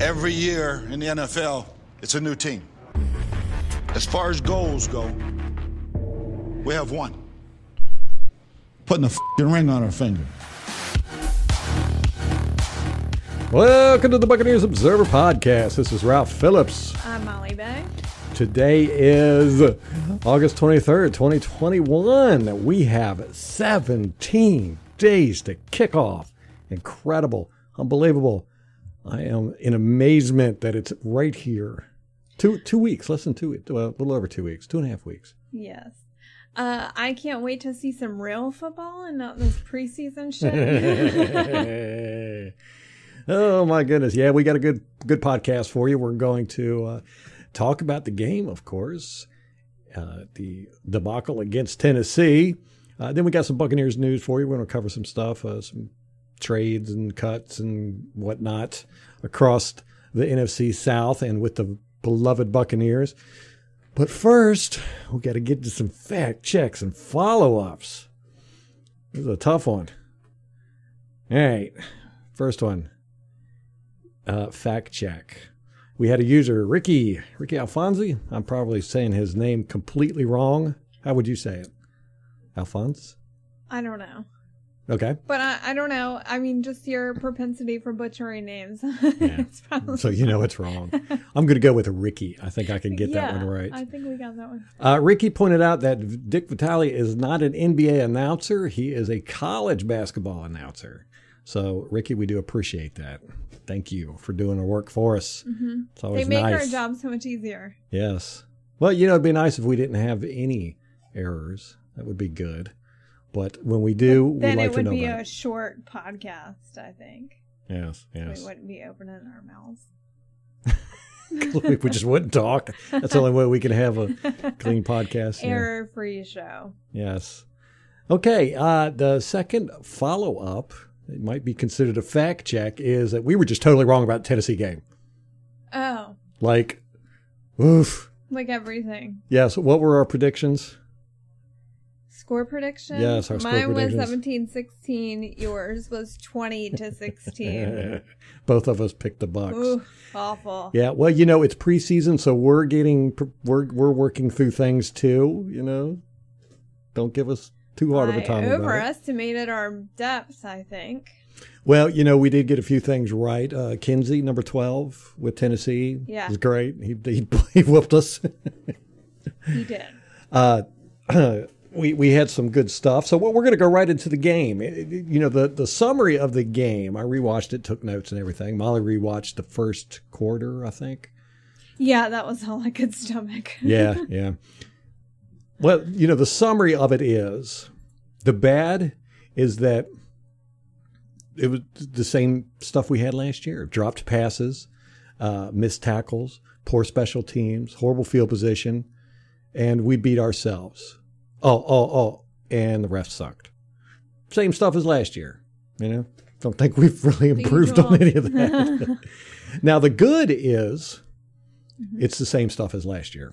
Every year in the NFL, it's a new team. As far as goals go, we have one. Putting a fing ring on our finger. Welcome to the Buccaneers Observer Podcast. This is Ralph Phillips. I'm Molly Bay. Today is August 23rd, 2021. We have 17 days to kick off. Incredible, unbelievable. I am in amazement that it's right here. Two two weeks, less than two, well, a little over two weeks, two and a half weeks. Yes. Uh, I can't wait to see some real football and not this preseason shit. oh my goodness! Yeah, we got a good good podcast for you. We're going to uh, talk about the game, of course, uh, the debacle against Tennessee. Uh, then we got some Buccaneers news for you. We're going to cover some stuff, uh, some trades and cuts and whatnot across the NFC South and with the beloved Buccaneers. But first, we got to get to some fact checks and follow ups. This is a tough one. All right, first one. Uh, fact check. We had a user, Ricky, Ricky Alfonsi. I'm probably saying his name completely wrong. How would you say it? Alphonse? I don't know. Okay. But I, I don't know. I mean, just your propensity for butchering names. Yeah. so you know it's wrong. I'm going to go with Ricky. I think I can get yeah, that one right. I think we got that one. Uh, Ricky pointed out that Dick Vitale is not an NBA announcer. He is a college basketball announcer. So, Ricky, we do appreciate that. Thank you for doing the work for us. Mm-hmm. It's always They make nice. our job so much easier. Yes. Well, you know, it'd be nice if we didn't have any errors. That would be good. But when we do, we Then it would be a short podcast, I think. Yes, yes. We wouldn't be opening our mouths. we just wouldn't talk. That's the only way we can have a clean podcast. Error free show. Yes. Okay. Uh, the second follow up, it might be considered a fact check, is that we were just totally wrong about the Tennessee game. Oh, Like, oof. like everything. Yes. What were our predictions? Score prediction? Yes, our score Mine was predictions. 17 16. Yours was 20 to 16. Both of us picked the Bucs. Ooh, awful. Yeah, well, you know, it's preseason, so we're getting we're we're working through things too. You know, don't give us too hard of a time I overestimated our depth, I think. Well, you know, we did get a few things right. Uh, Kinsey, number twelve with Tennessee, Yeah. was great. He he, he whooped us. He did. uh, we we had some good stuff. So we're going to go right into the game. It- you know, the the summary of the game. I rewatched it, took notes and everything. Molly rewatched the first quarter, I think. Yeah, that was all I could stomach. Yeah, yeah. Well, you know, the summary of it is the bad is that it was the same stuff we had last year dropped passes, uh, missed tackles, poor special teams, horrible field position, and we beat ourselves. Oh, oh, oh, and the refs sucked. Same stuff as last year, you know? Don't think we've really improved on any of that. now, the good is mm-hmm. it's the same stuff as last year.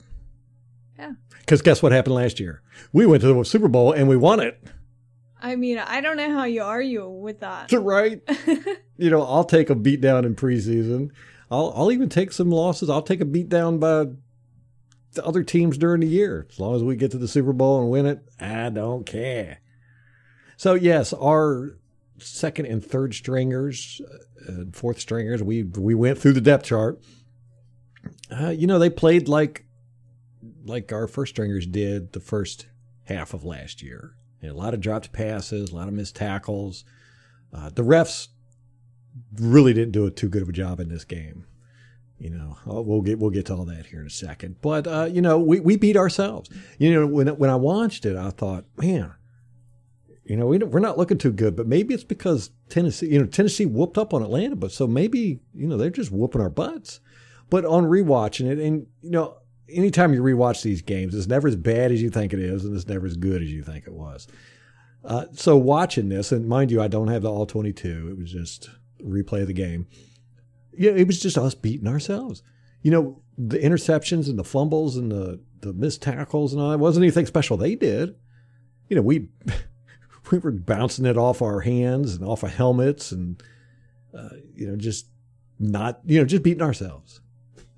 Yeah. Because guess what happened last year? We went to the Super Bowl and we won it. I mean, I don't know how you argue with that. Right? you know, I'll take a beat down in preseason. I'll I'll even take some losses. I'll take a beat down by the other teams during the year. As long as we get to the Super Bowl and win it, I don't care. So yes, our second and third stringers, uh, fourth stringers, we we went through the depth chart. Uh, you know, they played like like our first stringers did the first half of last year. A lot of dropped passes, a lot of missed tackles. Uh, the refs really didn't do a too good of a job in this game. You know, oh, we'll get we'll get to all that here in a second. But uh, you know, we, we beat ourselves. You know, when when I watched it, I thought, man, you know, we we're not looking too good. But maybe it's because Tennessee, you know, Tennessee whooped up on Atlanta, but so maybe you know they're just whooping our butts. But on rewatching it, and you know, anytime you rewatch these games, it's never as bad as you think it is, and it's never as good as you think it was. Uh, so watching this, and mind you, I don't have the all twenty-two. It was just replay of the game. Yeah, it was just us beating ourselves. You know, the interceptions and the fumbles and the the missed tackles and all that wasn't anything special. They did. You know, we we were bouncing it off our hands and off of helmets and uh, you know just not you know just beating ourselves.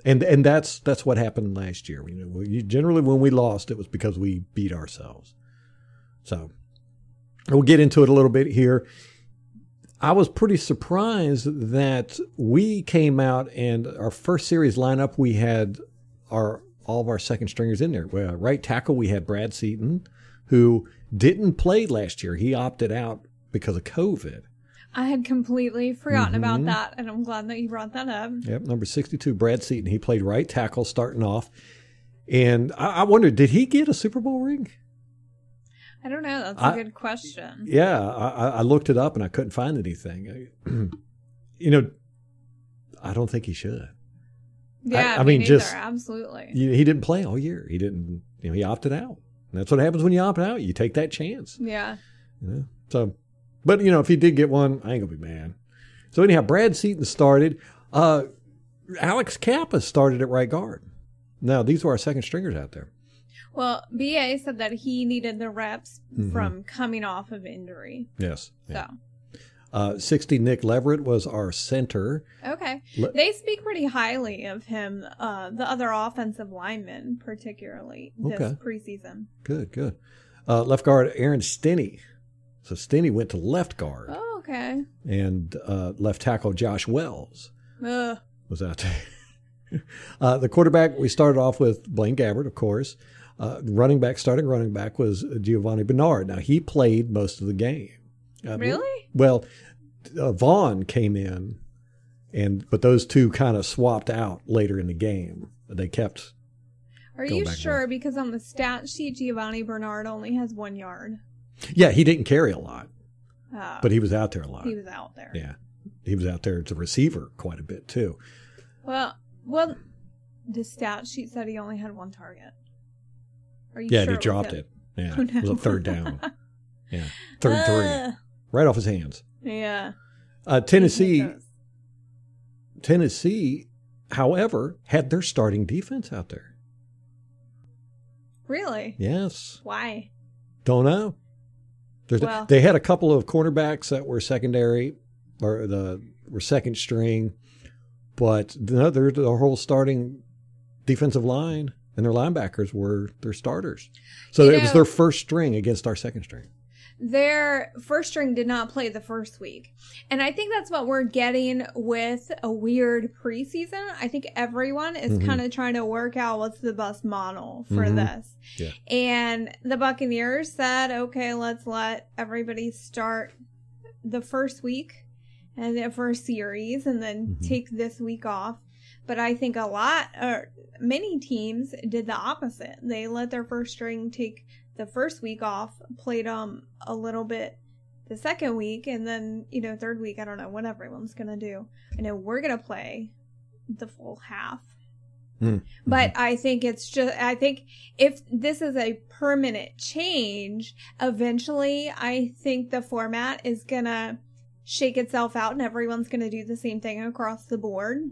And and that's that's what happened last year. You know, generally when we lost, it was because we beat ourselves. So we'll get into it a little bit here. I was pretty surprised that we came out and our first series lineup we had our all of our second stringers in there. Well, right tackle we had Brad Seaton, who didn't play last year. He opted out because of COVID. I had completely forgotten mm-hmm. about that, and I'm glad that you brought that up. Yep, number 62, Brad Seaton. He played right tackle starting off. And I, I wondered, did he get a Super Bowl ring? I don't know. That's a I- good question. Yeah, I, I- I looked it up and I couldn't find anything. you know, I don't think he should. Yeah, I me mean, neither, just- absolutely. He he didn't play all year. He didn't, you know, he opted out. And that's what happens when you opt out. You take that chance. Yeah. You know? So, but you know, if he did get one, I ain't gonna be mad. So anyhow, Brad Seaton started. Uh, Alex Cappa started at right guard. Now these were our second stringers out there. Well, BA said that he needed the reps Mhm. from coming off of injury. Yes. Yeah. So, Uh, Sixty Nick Leverett was our center. okay. Le- they speak pretty highly of him, uh, the other offensive linemen, particularly this Okay. preseason. Good, good. Uh, left guard Aaron Stinnie. So Stinnie went to left guard, Oh, okay. and uh, left tackle Josh Wells Ugh. was out there. uh, the quarterback we started off with Blaine Gabbert, of course. Uh, running back, starting running back was Giovani Bernard. Now he played most of the game. Uh, Really? Well, uh, Vaughn came in, and but those two kind of swapped out later in the game. They kept. Are you sure? Because on the stat sheet, Giovani Bernard only has one yard. Yeah, he didn't carry a lot, Uh, but he was out there a lot. he was out there. Yeah, he was out there as a receiver quite a bit too. Well, well, the stat sheet said he only had one target. Are you Yeah, sure and he dropped it. Yeah, Oh, it was a third down. Yeah, third and three, Uh, right off his hands. yeah. Uh, Tennessee, Tennessee, however, had their starting defense out there. Really? Yes, Why? don't know. Well- they had a couple of cornerbacks that were secondary or the were second string, but no, their the whole starting defensive line and their linebackers were their starters. So You it was their first string against our second string. Their first string did not play the first week. And I think that's what we're getting with a weird preseason. I think everyone is Mhm. kind of trying to work out what's the best model for Mhm. this. Yeah. And the Buccaneers said, okay, let's let everybody start the first week and the first series and then Mhm. take this week off. But I think a lot, or many teams did the opposite. They let their first string take the first week off, played um a little bit the second week, and then you know third week. I don't know what everyone's gonna do. I know we're gonna play the full half, Mm. but I think it's just I think if this is a permanent change, eventually I think the format is gonna shake itself out, and everyone's gonna do the same thing across the board.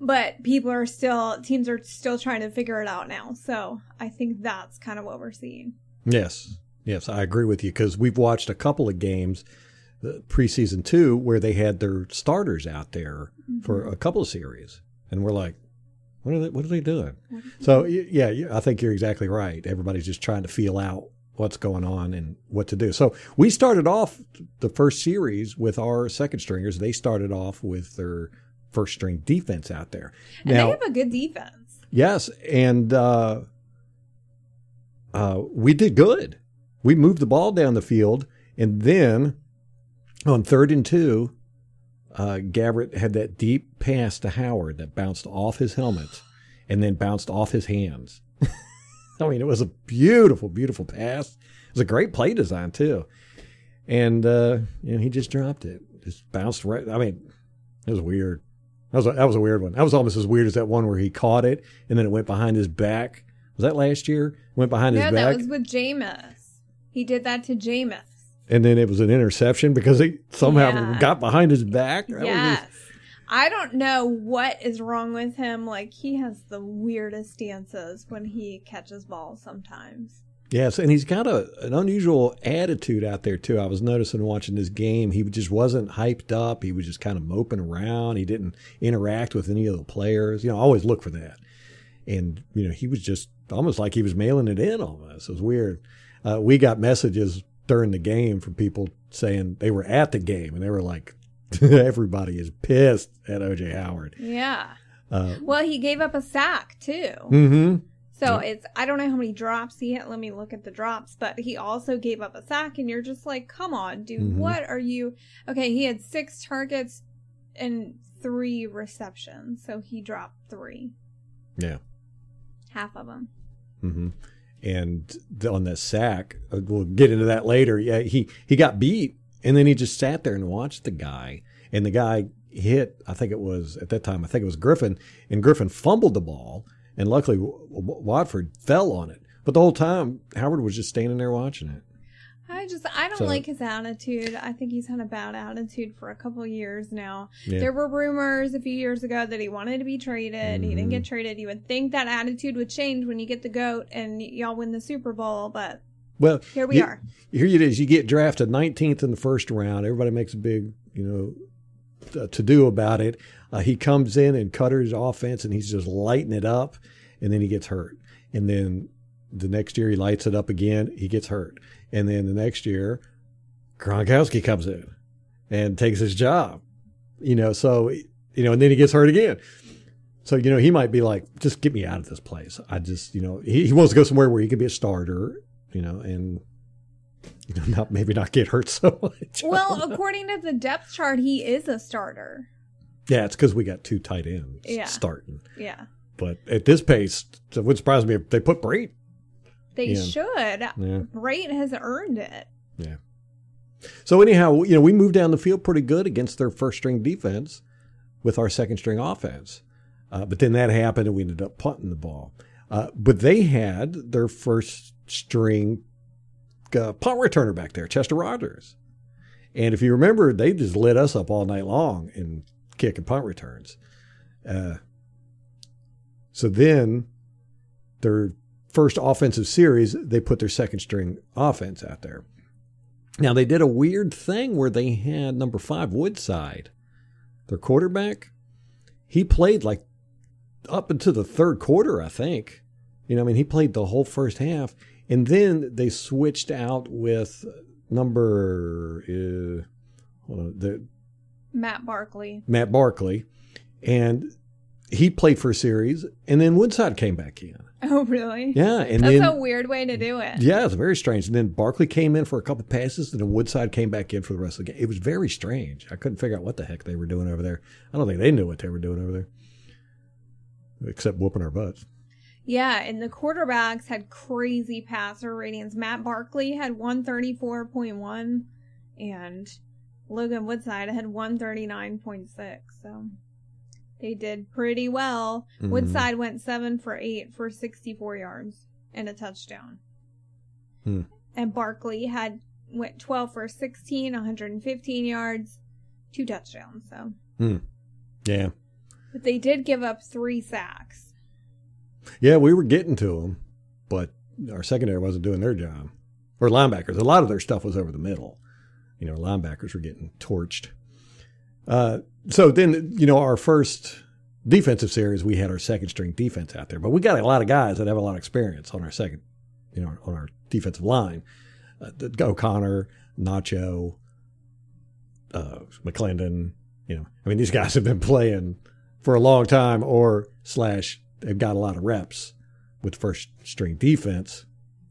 But people are still teams are still trying to figure it out now. So I think that's kind of what we're seeing. Yes, yes, I agree with you because we've watched a couple of games, the preseason two, where they had their starters out there for mm-hmm. a couple of series, and we're like, what are they? What are they doing? So yeah, I think you're exactly right. Everybody's just trying to feel out what's going on and what to do. So we started off the first series with our second stringers. They started off with their first string defense out there. And they have a good defense. Yes, and uh, uh, we did good. We moved the ball down the field, and then on third and two, uh, Gabbert had that deep pass to Howard that bounced off his helmet and then bounced off his hands. I mean, it was a beautiful, beautiful pass. It was a great play design too, and uh, you know, he just dropped it, just bounced right. I mean, it was weird. That was a, that was a weird one. That was almost as weird as that one where he caught it and then it went behind his back. Was that last year? Went behind No, his back. No, that was with Jameis. He did that to Jameis. and then it was an interception because he somehow Yeah. got behind his back. That Yes. I don't know what is wrong with him. Like he has the weirdest dances when he catches balls sometimes. Yes, and he's got a an unusual attitude out there too. I was noticing watching this game, he just wasn't hyped up. He was just kind of moping around. He didn't interact with any of the players. You know, I always look for that. And you know, he was just almost like he was mailing it in. Almost, it was weird. Uh, we got messages during the game from people saying they were at the game and they were like, everybody is pissed at OJ Howard. Yeah. Uh, well, he gave up a sack too. Mm-hmm. So it's I don't know how many drops he had. Let me look at the drops, but he also gave up a sack, and you're just like, come on, dude, mm-hmm. what are you? Okay, he had six targets and three receptions, so he dropped three. Yeah, half of them. Mm-hmm. And on that sack, uh, we'll get into that later. Yeah, he he got beat, and then he just sat there and watched the guy, and the guy hit. I think it was at that time. I think it was Griffin, and Griffin fumbled the ball and luckily Watford fell on it. But the whole time Howard was just standing there watching it. I just I don't so, like his attitude. I think he's had a bad attitude for a couple years now. Yeah. There were rumors a few years ago that he wanted to be traded. Mm-hmm. He didn't get mm-hmm. traded. You would think that attitude would change when you get the goat and y'all win the Super Bowl, but well, here we you, are. Here it is. You get drafted 19th in the first round. Everybody makes a big, you know, to do about it. Uh, he comes in and Koetter's offense, and he's just lighting it up, and then he gets hurt. And then the next year he lights it up again, he gets hurt. And then the next year, Gronkowski comes in and takes his job. You know, so you know, and then he gets hurt again. So you know, he might be like, just get me out of this place. I just, you know, he, he wants to go somewhere where he can be a starter. You know, and you know, not maybe not get hurt so much. Well, according to the depth chart, he is a starter. Yeah, it's because we got two tight ends yeah. starting. Yeah. But at this pace, it would surprise me if they put Brate. They in. should. Yeah. Brate has earned it. Yeah. So anyhow, you know, we moved down the field pretty good against their first string defense with our second string offense. Uh, but then that happened and we ended up punting the ball. Uh, but they had their first string uh, punt returner back there, Chester Rogers. And if you remember, they just lit us up all night long in kick and punt returns. Uh, so then their first offensive series, they put their second string offense out there. Now they did a weird thing where they had number five Woodside, their quarterback. He played like up into the third quarter, I think. You know, I mean, he played the whole first half, and then they switched out with number uh, the Matt Barkley. Matt Barkley. And he played for a series, and then Woodside came back in. Oh, really? Yeah, and that's then, a weird way to do it. Yeah, it's very strange. And then Barkley came in for a couple passes, and then Woodside came back in for the rest of the game. It was very strange. I couldn't figure out what the heck they were doing over there. I don't think they knew what they were doing over there, except whooping our butts. Yeah, and the quarterbacks had crazy passer ratings. Matt Barkley had 134.1, and Logan Woodside had 139.6. So they did pretty well. Mm-hmm. Woodside went 7 for 8 for 64 yards and a touchdown. Hmm. And Barkley had went 12 for 16, 115 yards, two touchdowns. So, hmm. yeah. But they did give up three sacks. Yeah, we were getting to them, but our secondary wasn't doing their job. Or linebackers. A lot of their stuff was over the middle you know, linebackers were getting torched. Uh, so then, you know, our first defensive series, we had our second string defense out there, but we got a lot of guys that have a lot of experience on our second, you know, on our defensive line. Uh, O'Connor, Nacho, uh, McLendon, you know, I mean, these guys have been playing for a long time or slash they've got a lot of reps with first string defense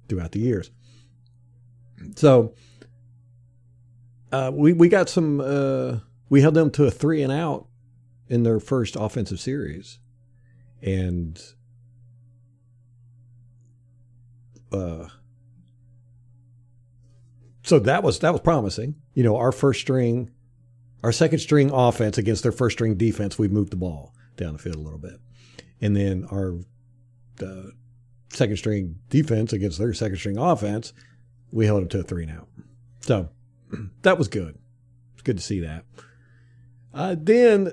throughout the years. So uh, we we got some. Uh, we held them to a three and out in their first offensive series, and uh, so that was that was promising. You know, our first string, our second string offense against their first string defense, we moved the ball down the field a little bit, and then our uh, second string defense against their second string offense, we held them to a three and out. So that was good. It's good to see that. Uh, then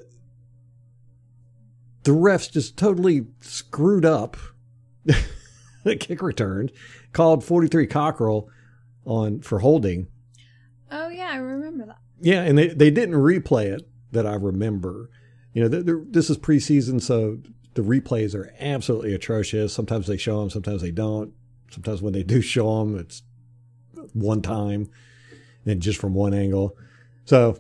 the refs just totally screwed up the kick returns, called 43 Cockrell on for holding. Oh yeah, I remember that. Yeah, and they, they didn't replay it that I remember. You know, th- th- this is preseason, so the replays are absolutely atrocious. Sometimes they show them, sometimes they don't. Sometimes when they do show them, it's one time and just from one angle. So,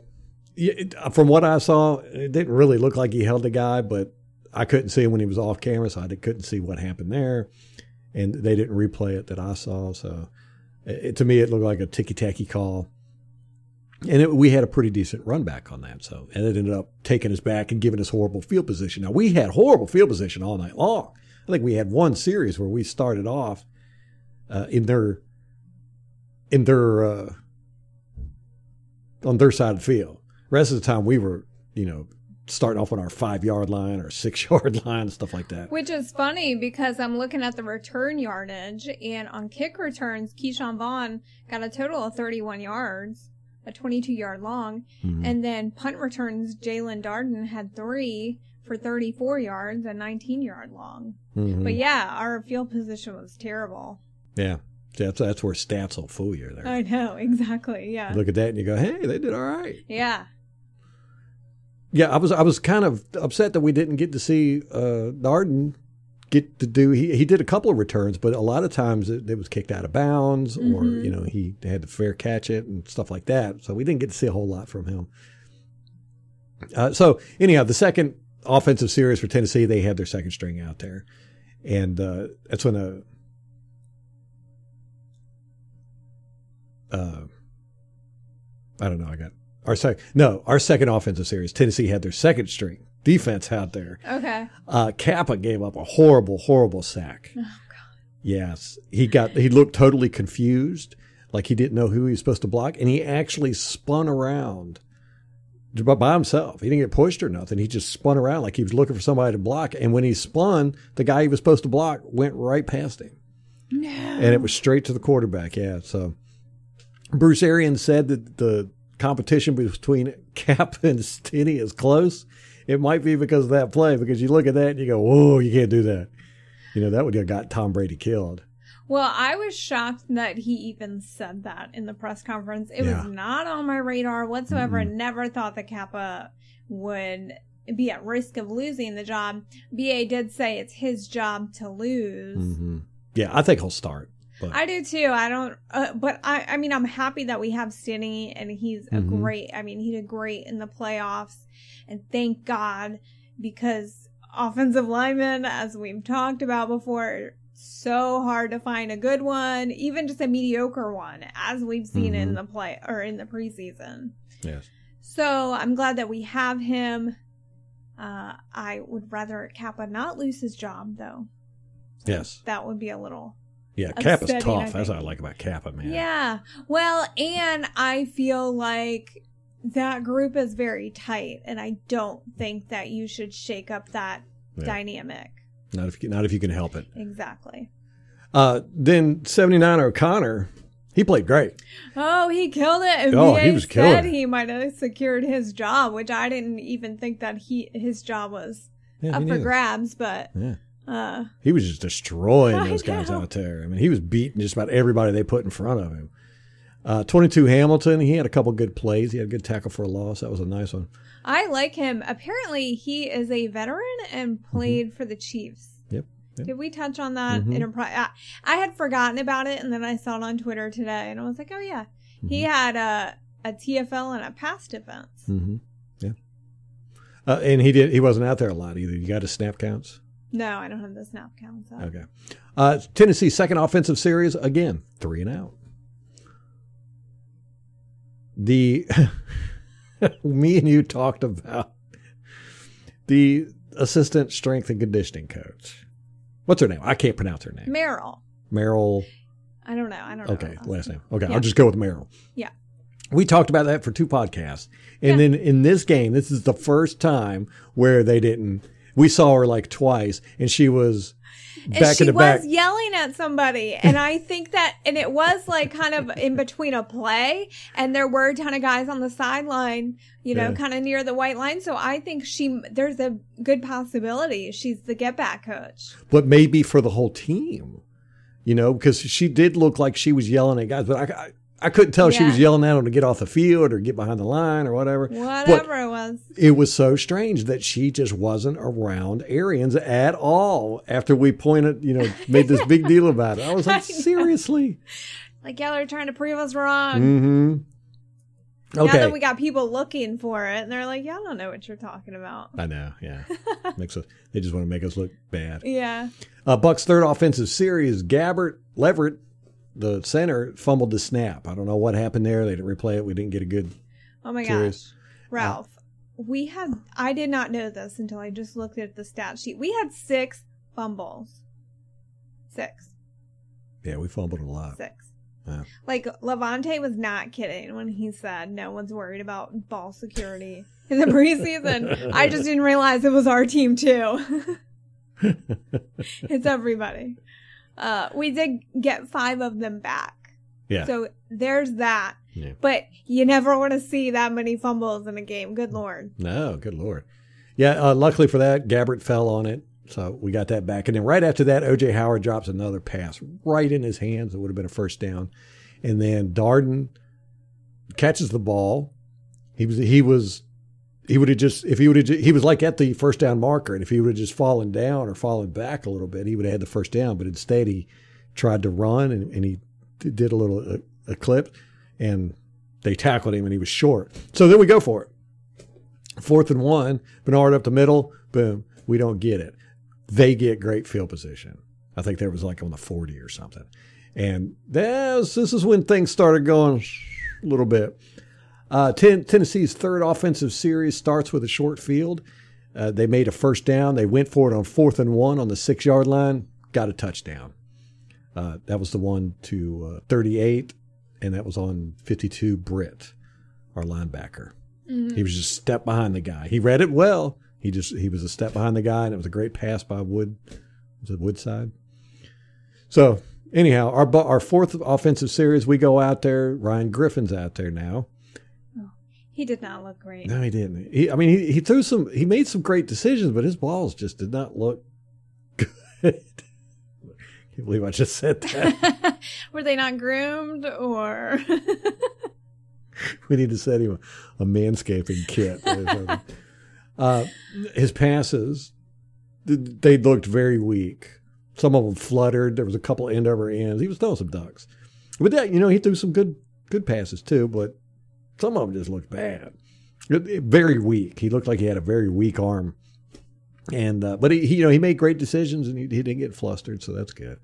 it- from what I saw, it didn't really look like he held the guy, but I couldn't see him when he was off camera, so I couldn't see what happened there. And they didn't replay it that I saw. So, it, to me, it looked like a ticky tacky call. And it, we had a pretty decent run back on that. So, and it ended up taking us back and giving us horrible field position. Now, we had horrible field position all night long. I think we had one series where we started off uh, in their in their uh, on their side of the field. rest of the time, we were, you know, starting off on our five yard line or six yard line and stuff like that. Which is funny because I'm looking at the return yardage, and on kick returns, Ke'Shawn Vaughn got a total of 31 yards, a 22 yard long, Mhm. and then punt returns, Jaelon Darden had three for 34 yards, a 19 yard long. Mhm. But yeah, our field position was terrible. yeah, that's that's where stats will fool you. There, I know exactly. Yeah, look at that and you go, "Hey, they did all right." yeah. Yeah, I was I was kind of upset that we didn't get to see uh, Darden get to do. He he did a couple of returns, but a lot of times it, it was kicked out of bounds, or Mhm. you know he had to fair catch it and stuff like that. So we didn't get to see a whole lot from him. Uh, so anyhow, the second offensive series for Tennessee, they had their second string out there, and uh, that's when a. Uh, I don't know. I got our second. No, our second offensive series. Tennessee had their second string defense out there. Okay. Uh, Cappa gave up a horrible, horrible sack. Oh God. Yes, he got. He looked totally confused, like he didn't know who he was supposed to block, and he actually spun around by himself. He didn't get pushed or nothing. He just spun around like he was looking for somebody to block. And when he spun, the guy he was supposed to block went right past him No. and it was straight to the quarterback. Yeah. So Bruce Arians said that the competition between Cap and Stinnie is close. It might be because of that play, because you look at that and you go, whoa, you can't do that. You know, that would have got Tom Brady killed. Well, I was shocked that he even said that in the press conference. It Yeah. was not on my radar whatsoever. Never thought that Cappa would be at risk of losing the job. BA did say it's his job to lose. hmm Yeah, I think he'll start. But I do too. I don't, uh, but I, I mean, I'm happy that we have Stinnie and he's a Mhm. great, I mean, he did great in the playoffs and thank God because offensive linemen, as we've talked about before, so hard to find a good one, even just a mediocre one, as we've seen in Mhm. the play or in the preseason. yes. So I'm glad that we have him. Uh, I would rather Cappa not lose his job though. Yes. That would be a little Yeah, Cappa's Upsetting, I tough. That's what I like about Cappa, man. Yeah. Well, and I feel like that group is very tight, and I don't think that you should shake up that Yeah. dynamic. Not if you, not if you can help it. Exactly. Uh, then 79 O'Connor, he played great. Oh, he killed it. And Oh, he was said killing it. he might have secured his job, which I didn't even think that he his job was Yeah, up for grabs. But Yeah. Uh, He was just destroying I those guys know. out there. I mean, he was beating just about everybody they put in front of him. Uh, 22 Hamilton, he had a couple good plays. He had a good tackle for a loss. That was a nice one. I like him. Apparently, he is a veteran and played for the Chiefs. Mm-hmm. Yep, yep. Did we touch on that Mhm. in a pri- I, I had forgotten about it, and then I saw it on Twitter today, and I was like, "Oh yeah, he Mm-hmm. had a a TFL and a pass defense." hmm Yeah. Uh, and he did. He wasn't out there a lot either. You got his snap counts. No, I don't have the snap counts up. Okay. Uh, Tennessee's second offensive series again, three and out. The me and you talked about the assistant strength and conditioning coach. What's her name? I can't pronounce her name. Meryl, Meryl. I don't know. I don't know. Okay, last name. Okay, Yeah. I'll just go with Meryl. Yeah. We talked about that for two podcasts. And Yeah. then in this game, this is the first time where they didn't. We saw her like twice, and she was And back she in the was back. yelling at somebody, and I think that, and it was like kind of in between a play, and there were a ton of guys on the sideline, you know, Yeah. kind of near the white line. So I think she, there's a good possibility she's the get back coach. but maybe for the whole team. you know, because she did look like she was yelling at guys, but I, I, couldn't tell if she was yelling at him to get off the field or get behind the line or whatever. Whatever it was. It was so strange that she just wasn't around Arians at all after we pointed, you know, made this big deal about it. I was like, seriously? Like, y'all are trying to prove us wrong. Mm-hmm. Now Okay. that we got people looking for it, and they're like, yeah, I don't know what you're talking about. I know, yeah. Makes us, they just want to make us look bad. Yeah. Uh, Buck's third offensive series, Gabbert, Leverett, the center, fumbled the snap. I don't know what happened there. They didn't replay it. We didn't get a good. Oh my Serious. gosh. Uh, Ralph, we had, I did not know this until I just looked at the stat sheet. We had six fumbles. Six. Yeah, we fumbled a lot. Six. Yeah. Like, Lavonte was not kidding when he said no one's worried about ball security in the preseason. I just didn't realize it was our team, too. it's everybody. Uh, we did get five of them back. Yeah. So there's that. Yeah. But you never want to see that many fumbles in a game. Good lord. No, good lord. Yeah, uh, luckily for that, Gabbert fell on it, so we got that back. And then right after that, OJ Howard drops another pass right in his hands. It would have been a first down. And then Darden catches the ball. He was he was he would have just if he would have he was like at the first down marker, and if he would have just fallen down or fallen back a little bit, he would have had the first down. But instead, he tried to run and, and he did a little uh, a, a clip, and they tackled him, and he was short. So then we go for it. Fourth and one, Bernard up the middle, boom. We don't get it. They get great field position. I think there was like on the 40 or something. And this, this is when things started going a little bit. Uh, ten, Tennessee's third offensive series starts with a short field. Uh, they made a first down. They went for it on fourth and one on the six yard line, got a touchdown. Uh, that was the one to uh, 38, and that was on 52 Britt, our linebacker. He was just a step behind the guy. He read it well. He just he was a step behind the guy, and it was a great pass by Wood. Was it Woodside? So anyhow, our our fourth offensive series, we go out there. Ryan Griffin's out there now. He did not look great. No, he didn't. He, I mean, he, he threw some. He made some great decisions, but his balls just did not look good. Can't believe I just said that. Were they not groomed or? we need to send him a, a manscaping kit. uh, his passes, they looked very weak. Some of them fluttered. There was a couple end over ends. He was throwing some ducks, but that you know he threw some good good passes too. But some of them just looked bad. Very weak. He looked like he had a very weak arm. And uh, but he, he you know he made great decisions and he, he didn't get flustered, so that's good.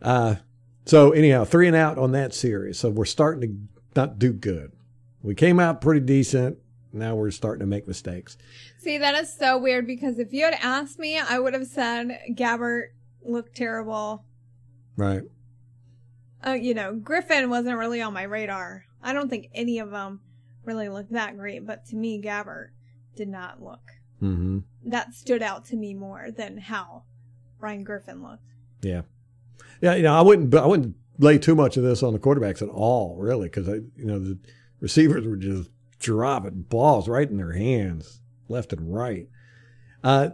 Uh, so anyhow, three and out on that series. So we're starting to not do good. We came out pretty decent. Now we're starting to make mistakes. See, that is so weird because if you had asked me, I would have said Gabbert looked terrible. Right. Uh, you know, Griffin wasn't really on my radar. I don't think any of them really looked that great, but to me, Gabbert did not look. Mm-hmm. That stood out to me more than how Ryan Griffin looked. Yeah. Yeah. You know, I wouldn't. I wouldn't lay too much of this on the quarterbacks at all, really, because I, you know, the receivers were just dropping balls right in their hands, left and right. Uh,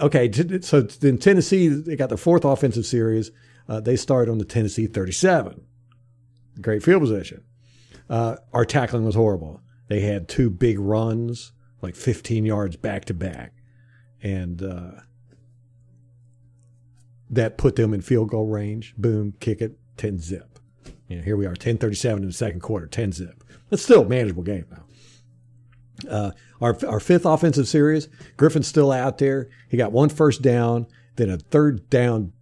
okay. So in Tennessee, they got their fourth offensive series. Uh, they started on the Tennessee 37. Great field position. Uh, our tackling was horrible. They had two big runs, like 15 yards back to back. And, uh, that put them in field goal range. Boom, kick it, 10 zip. You know, here we are, 1037 in the second quarter, 10 zip. It's still a manageable game now. Uh, our, our fifth offensive series, Griffin's still out there. He got one first down, then a third down,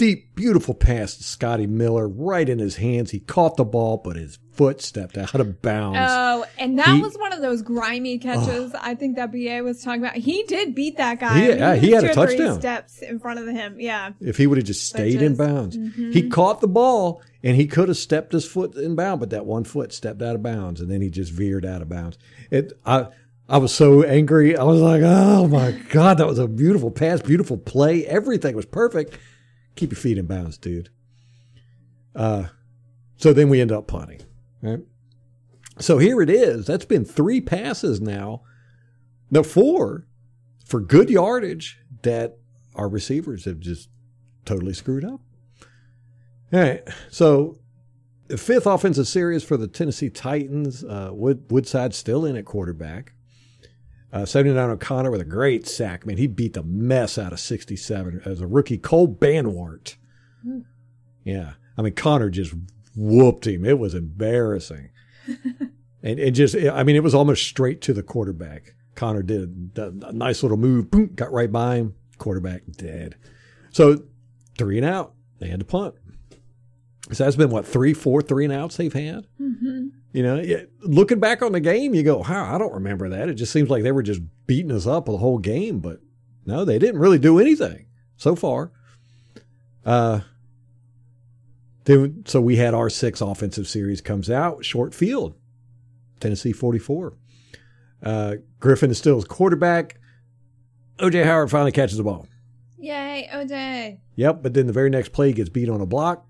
deep, beautiful pass to Scotty Miller right in his hands. He caught the ball, but his foot stepped out of bounds. Oh, and that He- was one of those grimy catches I think that BA was talking about. He did beat that guy. He- yeah, he had a touchdown. steps in front of him. Yeah. if he would have just stayed in just- bounds. Mm-hmm. He caught the ball and he could have stepped his foot in bounds, but that one foot stepped out of bounds and then he just veered out of bounds. It I I was so angry. I was like, "Oh my god, that was a beautiful pass, beautiful play. Everything was perfect. Keep your feet in bounds, dude." Uh so then we end up punting, right? So here it is. That's been 3 passes now. No, 4 for good yardage that our receivers have just totally screwed up. All right. So the fifth offensive series for the Tennessee Titans. Uh, Wood, Woodside still in at quarterback. Uh, 79 O'Connor with a great sack. Man, he beat the mess out of 67 as a rookie. Cole Banwart. Yeah. I mean, Connor just whooped him. It was embarrassing. and it just, I mean, it was almost straight to the quarterback. Connor did a, a nice little move, boom, got right by him. Quarterback dead. So three and out. They had to punt. So that's been what three, four, three and outs they've had. Mm-hmm. You know, looking back on the game, you go, "Wow, I don't remember that." It just seems like they were just beating us up the whole game, but no, they didn't really do anything so far. Uh, then so we had our six offensive series comes out short field, Tennessee forty four. Uh, Griffin is still his quarterback. OJ Howard finally catches the ball. Yay, OJ. Yep, but then the very next play he gets beat on a block.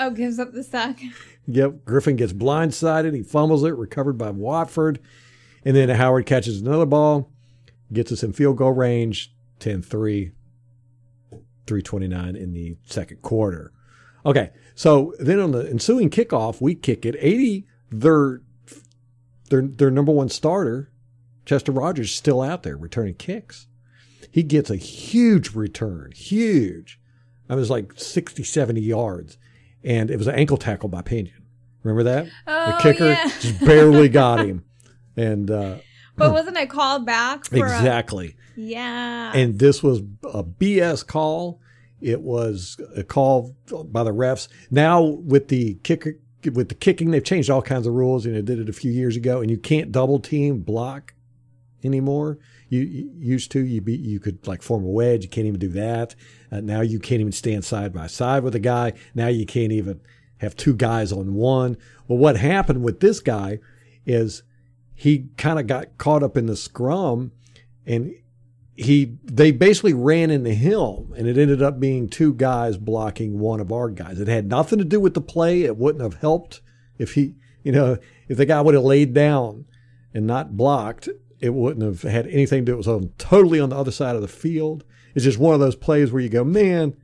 Oh, gives up the sack. Yep, Griffin gets blindsided. He fumbles it, recovered by Watford. And then Howard catches another ball, gets us in field goal range, 10 3, 329 in the second quarter. Okay, so then on the ensuing kickoff, we kick it. 80, their, their, their number one starter, Chester Rogers, is still out there returning kicks. He gets a huge return, huge. I was like 60, 70 yards. And it was an ankle tackle by Pinion. Remember that? Oh, the kicker yeah. just barely got him. And uh, But wasn't it called back for a- exactly. yeah. And this was a BS call. It was a call by the refs. Now with the kicker, with the kicking, they've changed all kinds of rules. You know, did it a few years ago, and you can't double team block anymore. You, you used to, you be, you could like form a wedge. You can't even do that. Uh, now you can't even stand side by side with a guy. Now you can't even have two guys on one. Well, what happened with this guy is he kind of got caught up in the scrum and he they basically ran into him and it ended up being two guys blocking one of our guys. It had nothing to do with the play. It wouldn't have helped if he, you know, if the guy would have laid down and not blocked, it wouldn't have had anything to do. It was on, totally on the other side of the field. It's just one of those plays where you go, man,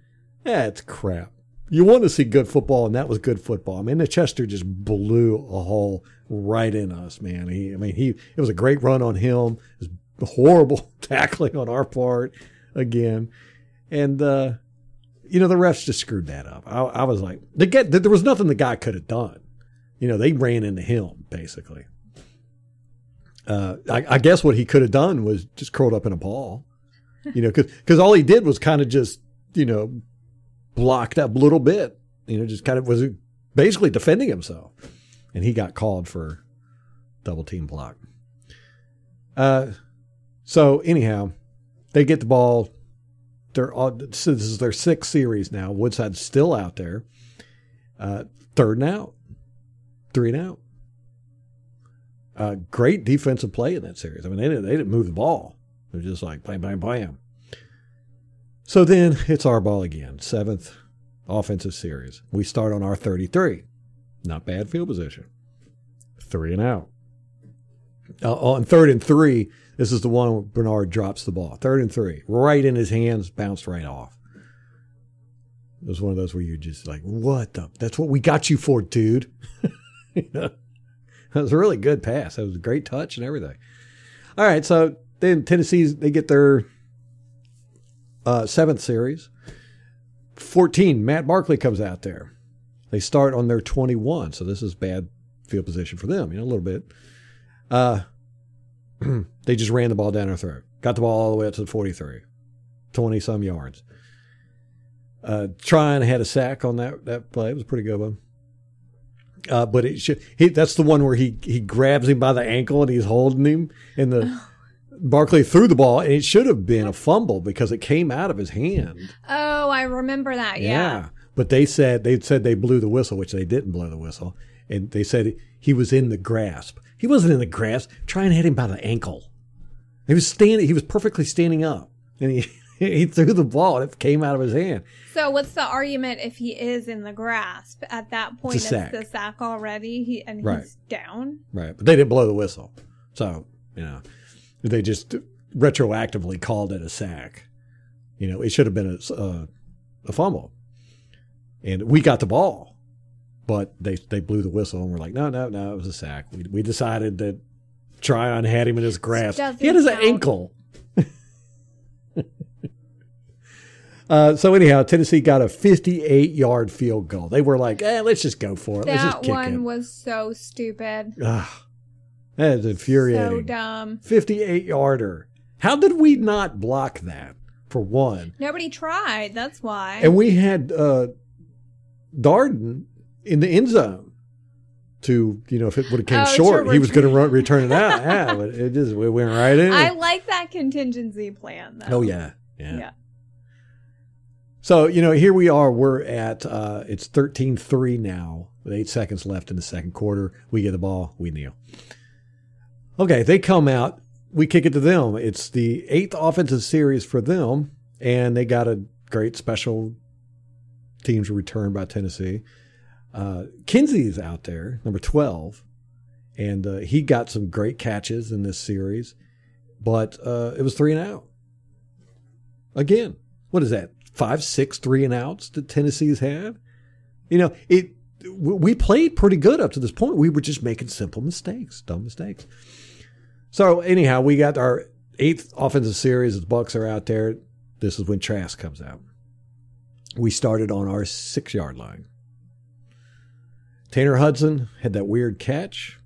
that's crap. You want to see good football, and that was good football. I mean, the Chester just blew a hole right in us, man. He, I mean, he it was a great run on him. It was horrible tackling on our part again, and uh, you know the refs just screwed that up. I, I was like, they get there was nothing the guy could have done. You know, they ran into him basically. Uh, I, I guess what he could have done was just curled up in a ball, you know, because all he did was kind of just you know blocked up a little bit, you know, just kind of was basically defending himself, and he got called for double team block. Uh, so anyhow, they get the ball. They're all, so this is their sixth series now. Woodside's still out there. Uh, third and out, three and out. Uh, great defensive play in that series. I mean, they didn't, they didn't move the ball. They're just like bam, bam, bam. So then it's our ball again. Seventh offensive series. We start on our 33. Not bad field position. Three and out. Uh, on third and three, this is the one where Bernard drops the ball. Third and three. Right in his hands, bounced right off. It was one of those where you're just like, what the? That's what we got you for, dude. you know? That was a really good pass. That was a great touch and everything. All right, so then Tennessee's they get their uh, seventh series. 14, Matt Barkley comes out there. They start on their 21, so this is bad field position for them, you know, a little bit. Uh, they just ran the ball down our throat. Got the ball all the way up to the 43, 20 some yards. Uh, Tryon had a sack on that, that play. It was a pretty good one. Uh, but it should, he, that's the one where he, he grabs him by the ankle and he's holding him in the Barkley threw the ball and it should have been a fumble because it came out of his hand. oh, I remember that. Yeah. But they said they said they blew the whistle, which they didn't blow the whistle, and they said he was in the grasp. He wasn't in the grasp. Tryon hit him by the ankle. He was standing. He was perfectly standing up, and he he threw the ball and it came out of his hand. So what's the argument if he is in the grasp at that point? It's a sack. the sack already, he and Right. he's down. Right, but they didn't blow the whistle, so you know they just retroactively called it a sack. You know, it should have been a, a, a fumble. and we got the ball, but they they blew the whistle and we're like, no, no, no, it was a sack. We we decided that Tryon had him in his grasp. He had his count. ankle. Uh, so anyhow, Tennessee got a 58 yard field goal. They were like, eh, let's just go for it. That one it. was so stupid. Ugh, that is infuriating. So dumb. 58 yarder. How did we not block that? For one, Nobody tried. That's why. and we had uh, Darden in the end zone to you know if it would have came Oh, short, he was going to return- run return it out. yeah, but it just we went right in. I like that contingency plan though. oh yeah, yeah, Yeah. So you know here we are. We're at uh, it's 13-3 now with eight seconds left in the second quarter. We get the ball, we kneel. Okay, they come out. We kick it to them. It's the eighth offensive series for them, and they got a great special teams return by Tennessee. Uh, Kinsey's out there, number 12, and uh, he got some great catches in this series, but uh, it was three and out. Again, what is that? Five, six, three and outs that Tennessee's had? You know, it. We played pretty good up to this point. We were just making simple mistakes, dumb mistakes. So anyhow, we got our eighth offensive series. The Bucs are out there. This is when Trask comes out. We started on our six yard line. Tanner Hudson had that weird catch,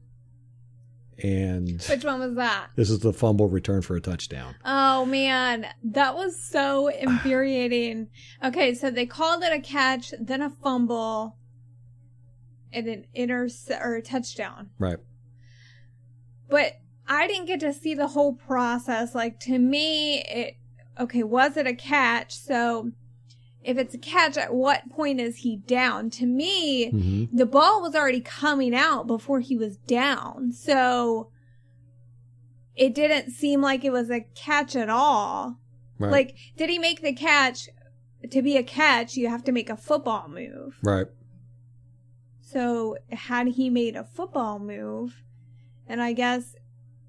and Which one was that? this is the fumble return for a touchdown. Oh man, that was so infuriating. Okay, so they called it a catch, then a fumble, and an intercept or a touchdown. Right. But I didn't get to see the whole process. Like to me, it okay, was it a catch? So if it's a catch, at what point is he down? To me, Mm-hmm. the ball was already coming out before he was down. So it didn't seem like it was a catch at all. Right. Like, did he make the catch? To be a catch, you have to make a football move. right. So, had he made a football move, and I guess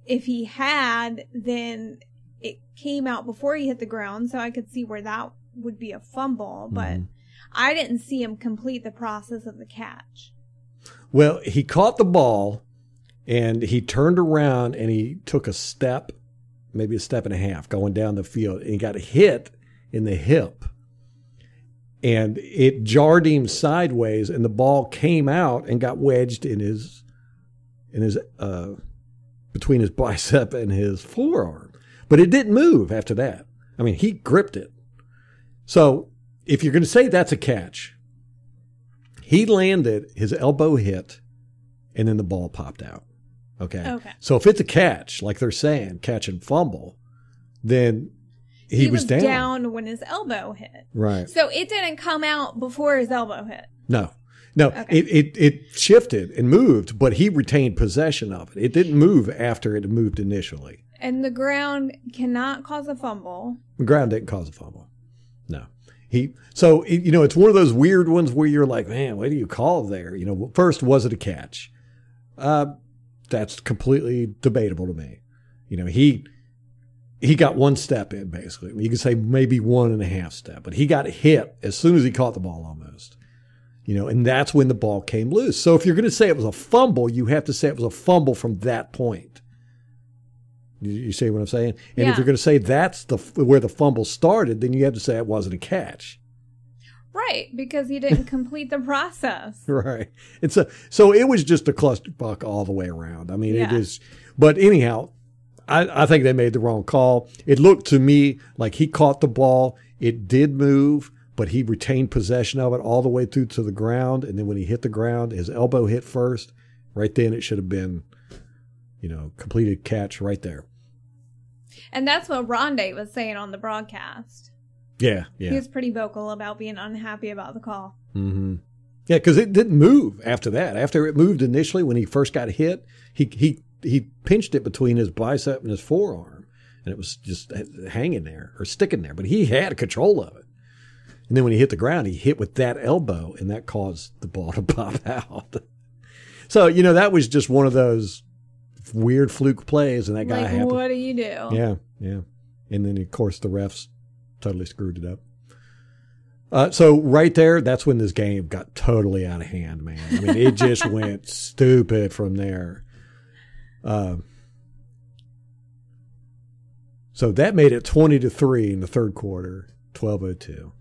if he had, then it came out before he hit the ground, so I could see where that would be a fumble, but Mhm. I didn't see him complete the process of the catch. Well, he caught the ball and he turned around and he took a step, maybe a step and a half going down the field and he got hit in the hip. And it jarred him sideways and the ball came out and got wedged in his in his uh between his bicep and his forearm. But it didn't move after that. I mean, he gripped it. So, if you're going to say that's a catch, he landed, his elbow hit, and then the ball popped out. Okay. Okay. So if it's a catch, like they're saying, catch and fumble, then he, was, down. when his elbow hit. Right. So it didn't come out before his elbow hit. No. No, Okay. it, it it shifted and moved, but he retained possession of it. It didn't move after it moved initially. And the ground cannot cause a fumble. The ground didn't cause a fumble. No. He so it, you know it's one of those weird ones where you're like, man, what do you call there? You know, first was it a catch? Uh, that's completely debatable to me. You know, he he got one step in basically. You could say maybe one and a half step, but he got hit as soon as he caught the ball almost. You know, and that's when the ball came loose. So if you're going to say it was a fumble, you have to say it was a fumble from that point. You, you see what I'm saying? And Yeah. if you're going to say that's the where the fumble started, then you have to say it wasn't a catch. Right, because he didn't complete the process. Right. It's a so it was just a clusterfuck all the way around. I mean, it Yeah. is. But anyhow, I, I think they made the wrong call. It looked to me like he caught the ball. It did move, but he retained possession of it all the way through to the ground. And then when he hit the ground, his elbow hit first. Right then, it should have been, you know, completed catch right there. And that's what Rondé was saying on the broadcast. Yeah, yeah. He was pretty vocal about being unhappy about the call. mm-hmm. yeah. Because it didn't move after that. After it moved initially, when he first got hit, he he he pinched it between his bicep and his forearm, and it was just hanging there or sticking there. But he had control of it. And then when he hit the ground, he hit with that elbow, and that caused the ball to pop out. so you know that was just one of those weird fluke plays, and that guy Like, happened. what do you do? Yeah, yeah. And then of course the refs totally screwed it up. Uh, so right there, that's when this game got totally out of hand, man. I mean, it just went stupid from there. Uh, so that made it twenty to three in the third quarter, twelve oh two.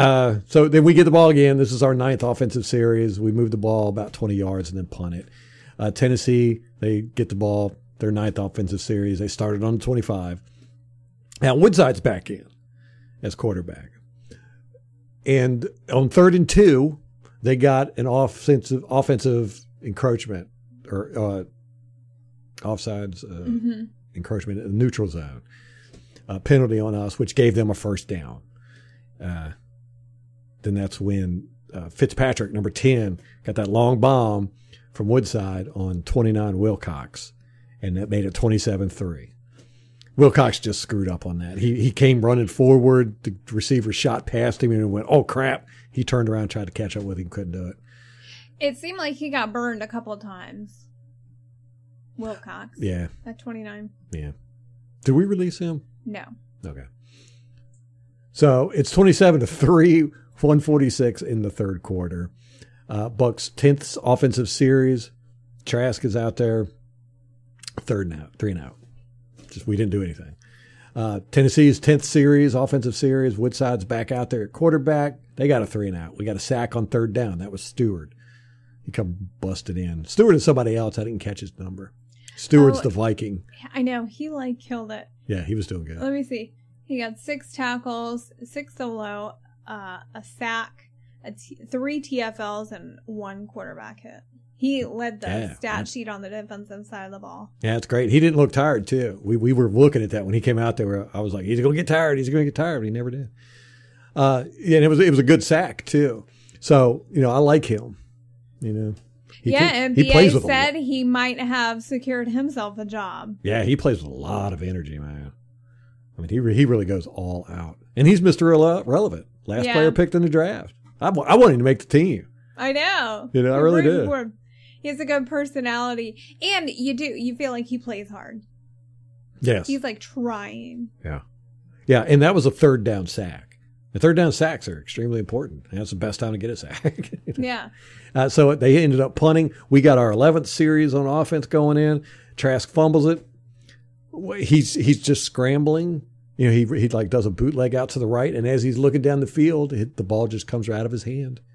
Uh, so then we get the ball again. This is our ninth offensive series. We move the ball about 20 yards and then punt it. Uh, Tennessee, they get the ball, their ninth offensive series. They started on the 25. Now Woodside's back in as quarterback. And on third and two, they got an offensive offensive encroachment or uh, offsides uh, Mm-hmm. encroachment in the neutral zone uh, penalty on us, which gave them a first down. Then that's when uh, Fitzpatrick, number 10, got that long bomb from Woodside on 29 Wilcox, and that made it 27 3. Wilcox just screwed up on that. He, he came running forward. The receiver shot past him and went, oh crap. He turned around, tried to catch up with him, couldn't do it. It seemed like he got burned a couple of times. Wilcox. Yeah, At 29. yeah. Did we release him? No. Okay. So it's 27 to 3, 146 in the third quarter. Uh, Bucs 10th offensive series. Trask is out there. Third and out, three and out. Just we didn't do anything. Uh, Tennessee's 10th series, offensive series. Woodside's back out there at quarterback. They got a three and out. We got a sack on third down. That was Stuart. He come busted in. Stuart is somebody else. I didn't catch his number. Stuart's Oh. the Viking. I know. He like killed it. Yeah, he was doing good. Let me see. He got six tackles, six solo, uh, a sack, a t- three TFLs, and one quarterback hit. He led the Yeah, stat man. sheet on the defensive side of the ball. Yeah, it's great. He didn't look tired too. We we were looking at that when he came out there. I was like, he's going to get tired. He's going to get tired. But he never did. Uh, yeah, and it was it was a good sack too. So you know, I like him. You know, He yeah, can- and he plays BA said he might have secured himself a job. Yeah, he plays with a lot of energy, man. I mean, he re- he really goes all out, and he's Mister Rele- Relevant, last Yeah. player picked in the draft. I, I want him to make the team. I know. You know, I You're really rooting do. for. He has a good personality, and you do. You feel like he plays hard. Yes, He's like trying. yeah, yeah, and that was a third down sack. The third down sacks are extremely important. That's the best time to get a sack. Yeah. Uh, so they ended up punting. We got our 11th series on offense going in. Trask fumbles it. He's he's just scrambling. You know, he he like does a bootleg out to the right, and as he's looking down the field, it, the ball just comes right out of his hand.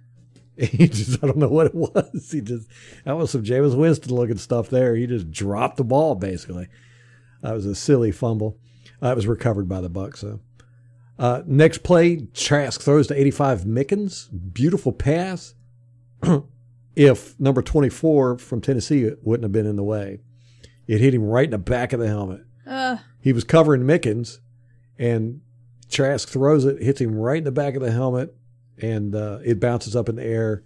He just I don't know what it was. He just that was some Jameis Winston looking stuff there. He just dropped the ball basically. That was a silly fumble. Uh, it was recovered by the Bucs. So. Uh, next play, Trask throws to 85 Mickens. Beautiful pass if number 24 from Tennessee wouldn't have been in the way. It hit him right in the back of the helmet. Ugh. He was covering Mickens, and Trask throws it, hits him right in the back of the helmet, and uh, it bounces up in the air.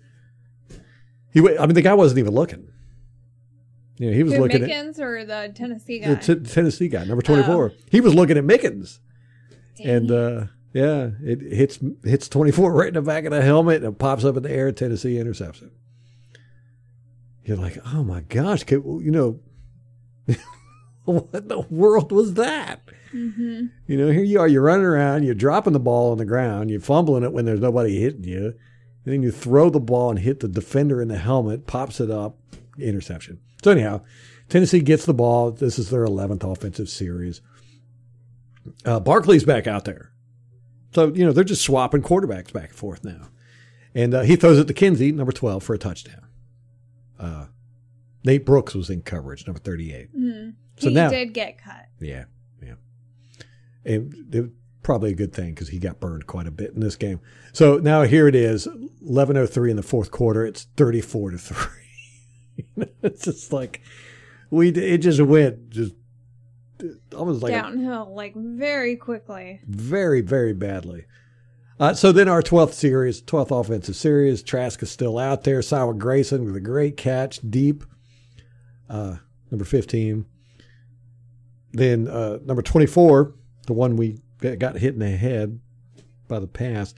He, wa- I mean, the guy wasn't even looking. You know, he was Who, looking at Mickens or the Tennessee guy? the t- Tennessee guy, number 24. He was looking at Mickens. And uh, yeah, it hits hits 24 right in the back of the helmet and it pops up in the air. Tennessee intercepts it. You're like, oh my gosh, you know, what in the world was that? hmm You know, here you are, you're running around, you're dropping the ball on the ground, you're fumbling it when there's nobody hitting you. And then you throw the ball and hit the defender in the helmet, pops it up, interception. So, anyhow, Tennessee gets the ball. This is their 11th offensive series. Uh, Barkley's back out there. So, you know, they're just swapping quarterbacks back and forth now. And uh, he throws it to Kinsey, number 12, for a touchdown. Uh, Nate Brooks was in coverage, number 38. hmm So he now- did get cut. Yeah, yeah. And it probably a good thing because he got burned quite a bit in this game. So now here it is, eleven oh three in the fourth quarter. It's thirty four to three. it's just like we. It just went just almost like a- Downhill, like very quickly. very very badly. Uh, so then our 12th series, 12th offensive series, Trask is still out there. Cyril Grayson with a great catch deep. Uh, number 15. Then uh, number 24, the one we got hit in the head by the pass,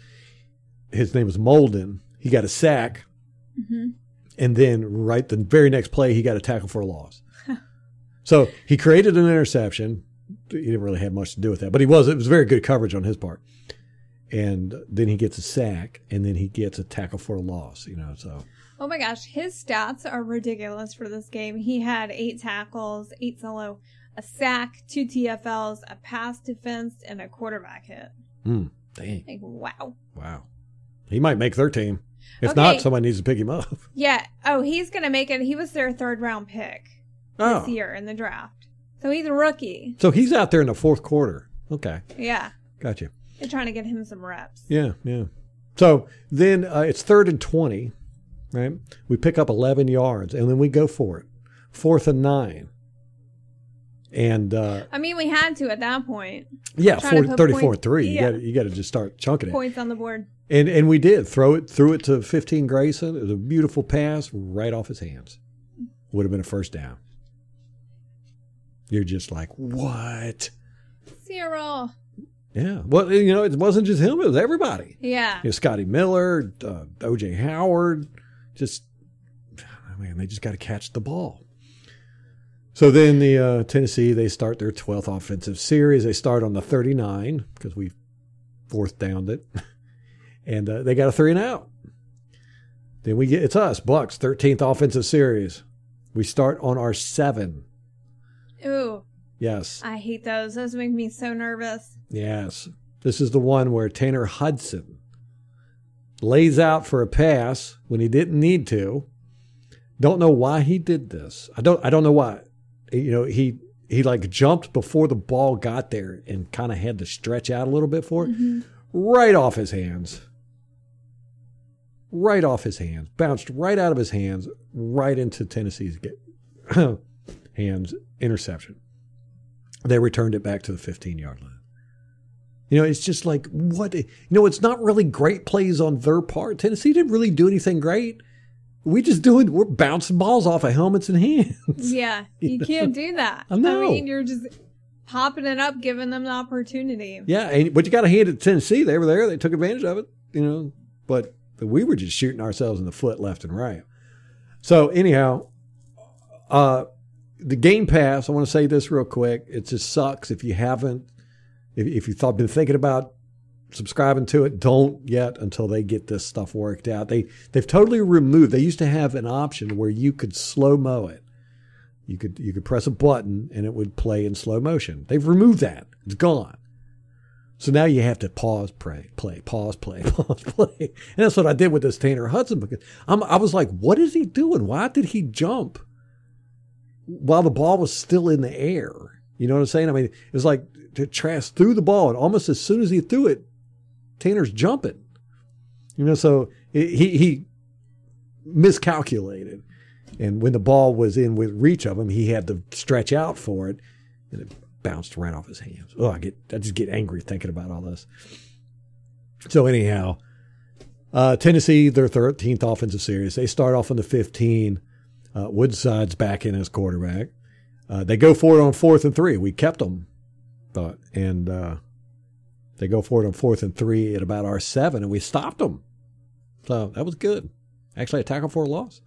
his name is Molden. He got a sack. hmm And then right the very next play, he got a tackle for a loss. so he created an interception. He didn't really have much to do with that, but he was. It was very good coverage on his part. and then he gets a sack, and then he gets a tackle for a loss. You know, so Oh my gosh, his stats are ridiculous for this game. He had eight tackles, eight solo, a sack, two TFLs, a pass defense, and a quarterback hit. hmm, dang, Like, wow. wow, he might make their team. If Okay. not, somebody needs to pick him up. Yeah. Oh, he's going to make it. He was their third round pick Oh, this year in the draft. So he's a rookie. so he's out there in the fourth quarter. Okay, Yeah. gotcha. They're trying to get him some reps. Yeah, yeah. So then uh, it's third and 20, right? We pick up 11 yards and then we go for it. Fourth and nine. And uh, I mean, we had to at that point. yeah, Trying to 40, put 34 point- 3. You got you got to just start chunking it. Points on the board. And and we did throw it threw it to 15 Grayson. It was a beautiful pass right off his hands. Would have been a first down. You're just like, "What?" Zero. Yeah. Well, you know, it wasn't just him, it was everybody. Yeah. you know, Scotty Miller, uh, OJ Howard, just man, they just got to catch the ball. So then the uh, Tennessee they start their 12th offensive series. They start on the 39 because we fourth downed it, and uh, they got a three and out. Then we get it's us Bucs 13th offensive series. We start on our seven. Ooh, Yes, I hate those. Those make me so nervous. Yes. This is the one where Tanner Hudson lays out for a pass when he didn't need to. Don't know why he did this. I don't I don't know why. You know, he he like jumped before the ball got there and kind of had to stretch out a little bit for it. Mm-hmm. Right off his hands. Right off his hands. Bounced right out of his hands, right into Tennessee's ga- hands. Interception. They returned it back to the 15 yard line. You know, it's just like what you know. It's not really great plays on their part. Tennessee didn't really do anything great. We just doing we're bouncing balls off of helmets and hands. Yeah, you can't do that. I know. I mean, you're just popping it up, giving them the opportunity. Yeah, and, but you got to hand it to Tennessee. They were there. They took advantage of it. You know, but, we were just shooting ourselves in the foot left and right. So anyhow, uh, the Game Pass. I want to say this real quick. It just sucks if you haven't. If, if you thought been thinking about subscribing to it, don't yet until they get this stuff worked out. They they've totally removed. They used to have an option where you could slow mo it. You could you could press a button and it would play in slow motion. They've removed that. It's gone. So now you have to pause, play, play, pause, play, pause, play. And that's what I did with this Tanner Hudson because I'm, I was like, what is he doing? Why did he jump while the ball was still in the air? You know what I'm saying? I mean, it was like Trask threw the ball, and almost as soon as he threw it, Tanner's jumping. You know, so he he miscalculated, and when the ball was in with reach of him, he had to stretch out for it, and it bounced right off his hands. Oh, I get I just get angry thinking about all this. So anyhow, uh, Tennessee their 13th offensive series. They start off on the 15. Uh, Woodside's back in as quarterback. Uh, they go for it on fourth and three. We kept them, but and uh, they go for it on fourth and three at about our seven, and we stopped them. So that was good. Actually, a tackle for a loss.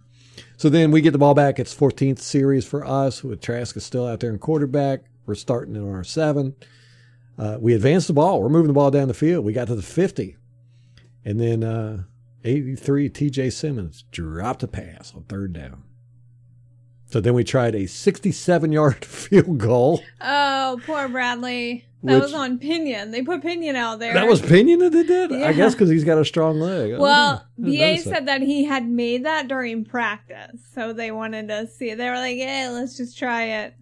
So then we get the ball back. It's 14th series for us with Trask is still out there in quarterback. We're starting in our seven. Uh, we advanced the ball. We're moving the ball down the field. We got to the 50. And then uh, 83 TJ Simmons dropped a pass on third down. So then we tried a 67 yard field goal. Oh, poor Bradley. That Which- was on Pinion. They put Pinion out there. That was Pinion that did that? I guess because he's got a strong leg. Well, didn't- I didn't BA said that he had made that during practice, so they wanted to see. They were like, "Yeah, let's just try it."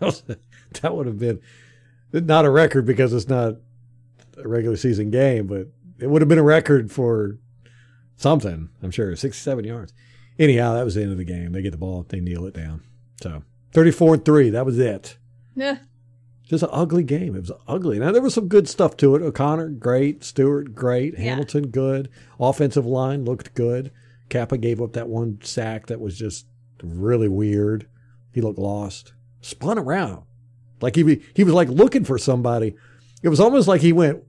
that would have been not a record because it's not a regular season game, but it would have been a record for something, I'm sure. 67 yards. Anyhow, that was the end of the game. They get the ball, they kneel it down. So 34 and 3, that was it. Ugh. Just an ugly game. It was ugly. Now, there was some good stuff to it. O'Connor, great. Stuart, great. Yeah. Hamilton, good. Offensive line looked good. Cappa gave up that one sack that was just really weird. He looked lost. Spun around. Like he, he was like looking for somebody. It was almost like he went,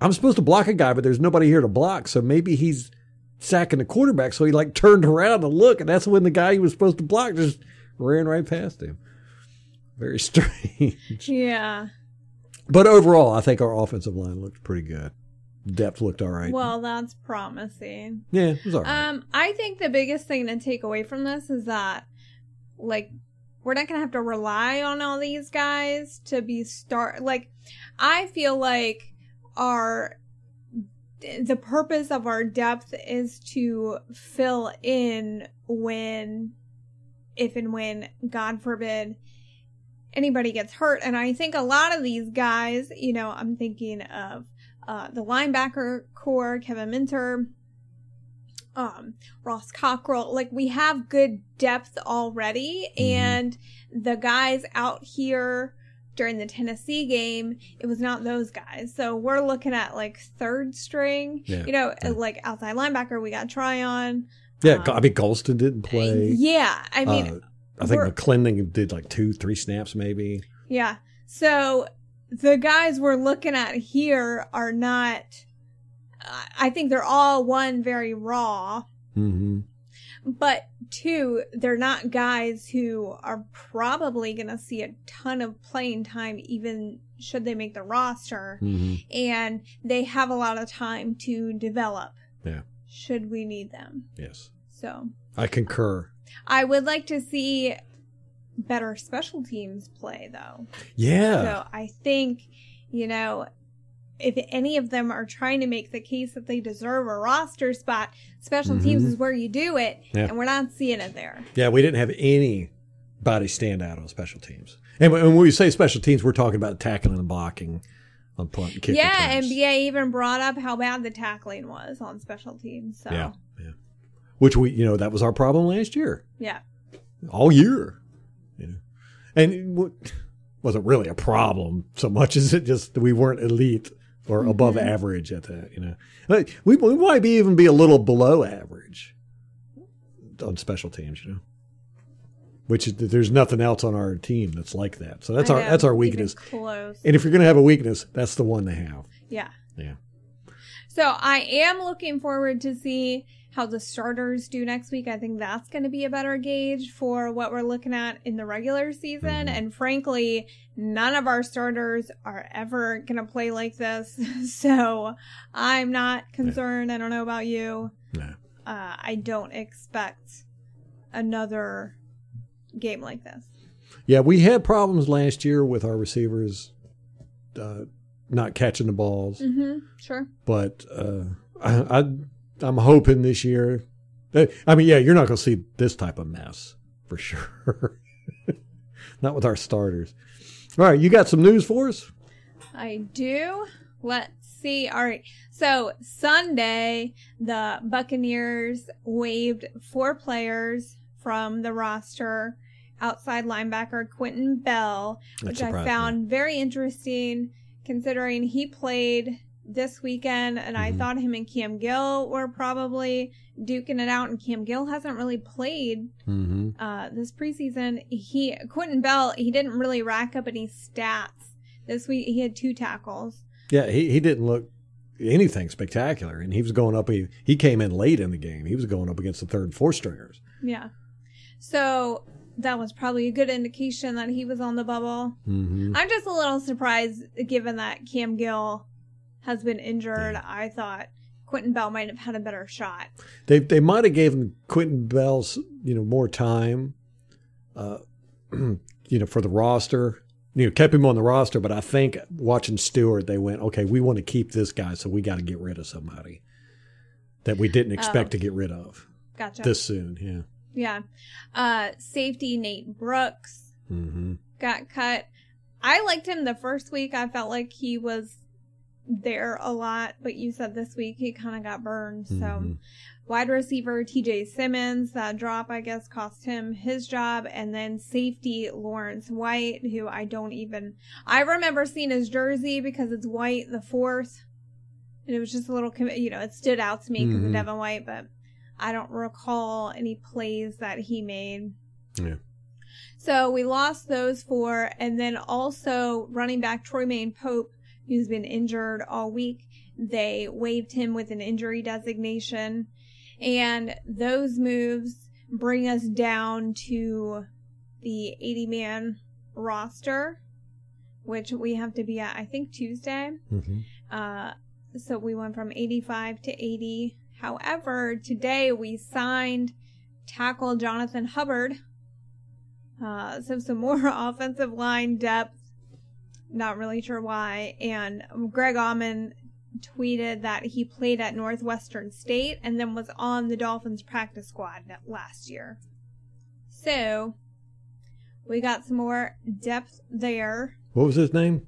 I'm supposed to block a guy, but there's nobody here to block. So maybe he's sacking the quarterback. So he like turned around to look, and that's when the guy he was supposed to block just ran right past him. Very strange. Yeah. But overall, I think our offensive line looked pretty good. depth looked all right. Well, that's promising. yeah, it was all right. Um, I think the biggest thing to take away from this is that, like, we're not gonna have to rely on all these guys to be start. Like, I feel like our the purpose of our depth is to fill in when, if and when, God forbid, anybody gets hurt. And I think a lot of these guys, you know, I'm thinking of uh, the linebacker core, Kevin Minter, um, Ross Cockrell. Like we have good depth already, and the guys out here during the Tennessee game, it was not those guys. So we're looking at like third string. Yeah. You know, Yeah. like outside linebacker, we got Tryon. yeah, um, I mean Golston didn't play. Yeah, I mean, Uh, I think McLendon did like two, three snaps maybe. Yeah. So the guys we're looking at here are not. I- think they're all one very raw, hmm but two, they're not guys who are probably going to see a ton of playing time, even should they make the roster. hmm And they have a lot of time to develop. Yeah. Should we need them? Yes, So I concur. I would like to see better special teams play, though. Yeah, So I think, you know, if any of them are trying to make the case that they deserve a roster spot, special teams Mhm. is where you do it, Yeah. and we're not seeing it there. yeah. We didn't have anybody stand out on special teams. And when we say special teams, we're talking about tackling and blocking on punt and kick yeah. NBA even brought up how bad the tackling was on special teams. So Yeah, yeah. Which we, you know, that was our problem last year, yeah. all year. You know, and it wasn't really a problem so much as it just we weren't elite or above Mhm. average at that. You know, we we might be even be a little below average on special teams. You know. Which is, there's nothing else on our team that's like that. So that's I our know, that's our weakness. Close. And if you're going to have a weakness, that's the one to have. Yeah. Yeah. So I am looking forward to see how the starters do next week. I think that's going to be a better gauge for what we're looking at in the regular season. Mhm. And frankly, none of our starters are ever going to play like this. so I'm not concerned. I don't know about you. No. Uh, I don't expect another game like this. Yeah, we had problems last year with our receivers uh, not catching the balls, Mm-hmm. Sure. but uh, I, I I'm hoping this year. I mean, yeah, you're not going to see this type of mess for sure. not with our starters. All right, you got some news for us? I do. Let's see. All right. So Sunday, the Buccaneers waived four players from the roster. Outside linebacker Quinton Bell, which I surprised me. found very interesting considering he played this weekend and I Mhm. thought him and Cam Gill were probably duking it out and Cam Gill hasn't really played Mm-hmm. uh, this preseason. He Quinton Bell he didn't really rack up any stats this week. He had two tackles. Yeah, he, he didn't look anything spectacular, and he was going up. He, he came in late in the game. He was going up against the third fourth stringers. Yeah, so that was probably a good indication that he was on the bubble. Mm-hmm. I'm just a little surprised given that Cam Gill has been injured. Yeah. I thought Quinton Bell might have had a better shot. They they might have given Quinton Bell's you know more time, uh, you know, for the roster. You know, kept him on the roster, but I think watching Stuart, they went, okay, we want to keep this guy, so we got to get rid of somebody that we didn't expect Oh. to get rid of Gotcha. this soon. Yeah. yeah. Uh, safety Nate Brooks Mm-hmm. got cut. I liked him the first week. I felt like he was there a lot, but you said this week he kind of got burned. So, Mhm. wide receiver TJ Simmons, that drop, I guess, cost him his job. And then safety Lawrence White, who I don't even, I remember seeing his jersey because it's white, the fourth. And it was just a little, you know, it stood out to me because Mhm. of Devin White, but I don't recall any plays that he made. Yeah. So we lost those four, and then also running back Troymaine Pope, who's been injured all week. They waived him with an injury designation, and those moves bring us down to the 80 man roster, which we have to be at, I think, Tuesday. Mm-hmm. Uh, so we went from 85 to 80. However, today we signed tackle Jonathan Hubbard. Uh, so some more offensive line depth. Not really sure why. And Greg Auman tweeted that he played at Northwestern State and then was on the Dolphins practice squad last year. So we got some more depth there. What was his name?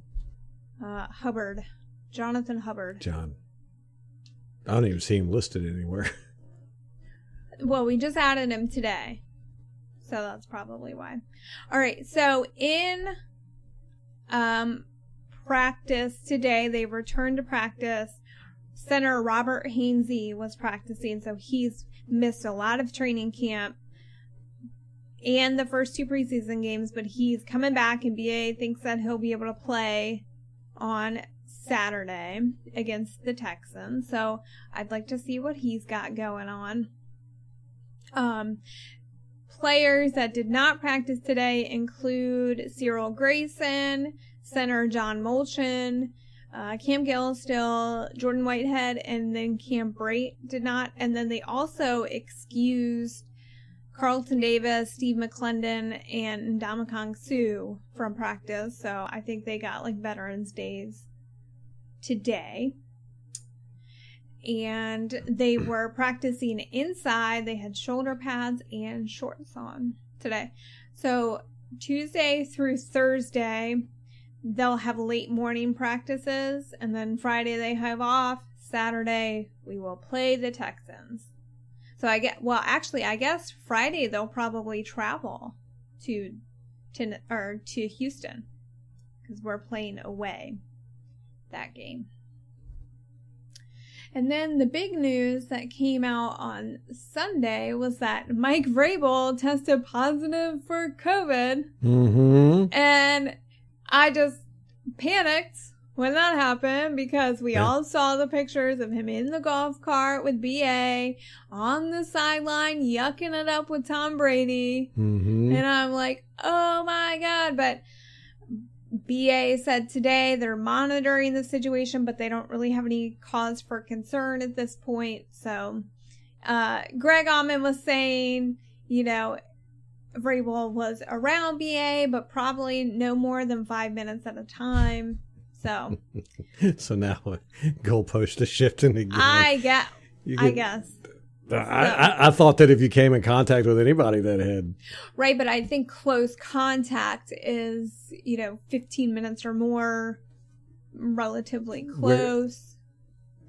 Uh, Hubbard. Jonathan Hubbard. John. I don't even see him listed anywhere. Well, we just added him today. So that's probably why. All right. So in um practice today, they returned to practice. Center Robert Hainsey was practicing, so he's missed a lot of training camp and the first two preseason games, but he's coming back and BA thinks that he'll be able to play on Saturday against the Texans. So I'd like to see what he's got going on. Um, players that did not practice today include Cyril Grayson, center John Molchon, uh, Cam Gill Jordan Whitehead, and then Cam Brate did not. And then they also excused Carlton Davis, Steve McLendon, and Ndamukong Suh from practice. So I think they got like Veterans Days today. And they were practicing inside. They had shoulder pads and shorts on today. So Tuesday through Thursday, they'll have late morning practices. And then Friday, they have off. Saturday, we will play the Texans. So I get well, actually, I guess Friday they'll probably travel to to or to Houston because we're playing away that game. And then the big news that came out on Sunday was that Mike Vrabel tested positive for COVID. Mm-hmm. And I just panicked when that happened because we Yeah. all saw the pictures of him in the golf cart with BA on the sideline, yucking it up with Tom Brady. Mm-hmm. And I'm like, oh my God. But BA said today they're monitoring the situation, but they don't really have any cause for concern at this point. So, uh, Greg Auman was saying, you know, Vrabel was around BA, but probably no more than five minutes at a time. So So now goalpost is shifting again. I get, I guess. I, I, thought that if you came in contact with anybody that had, Right, but I think close contact is, you know, 15 minutes or more, relatively close.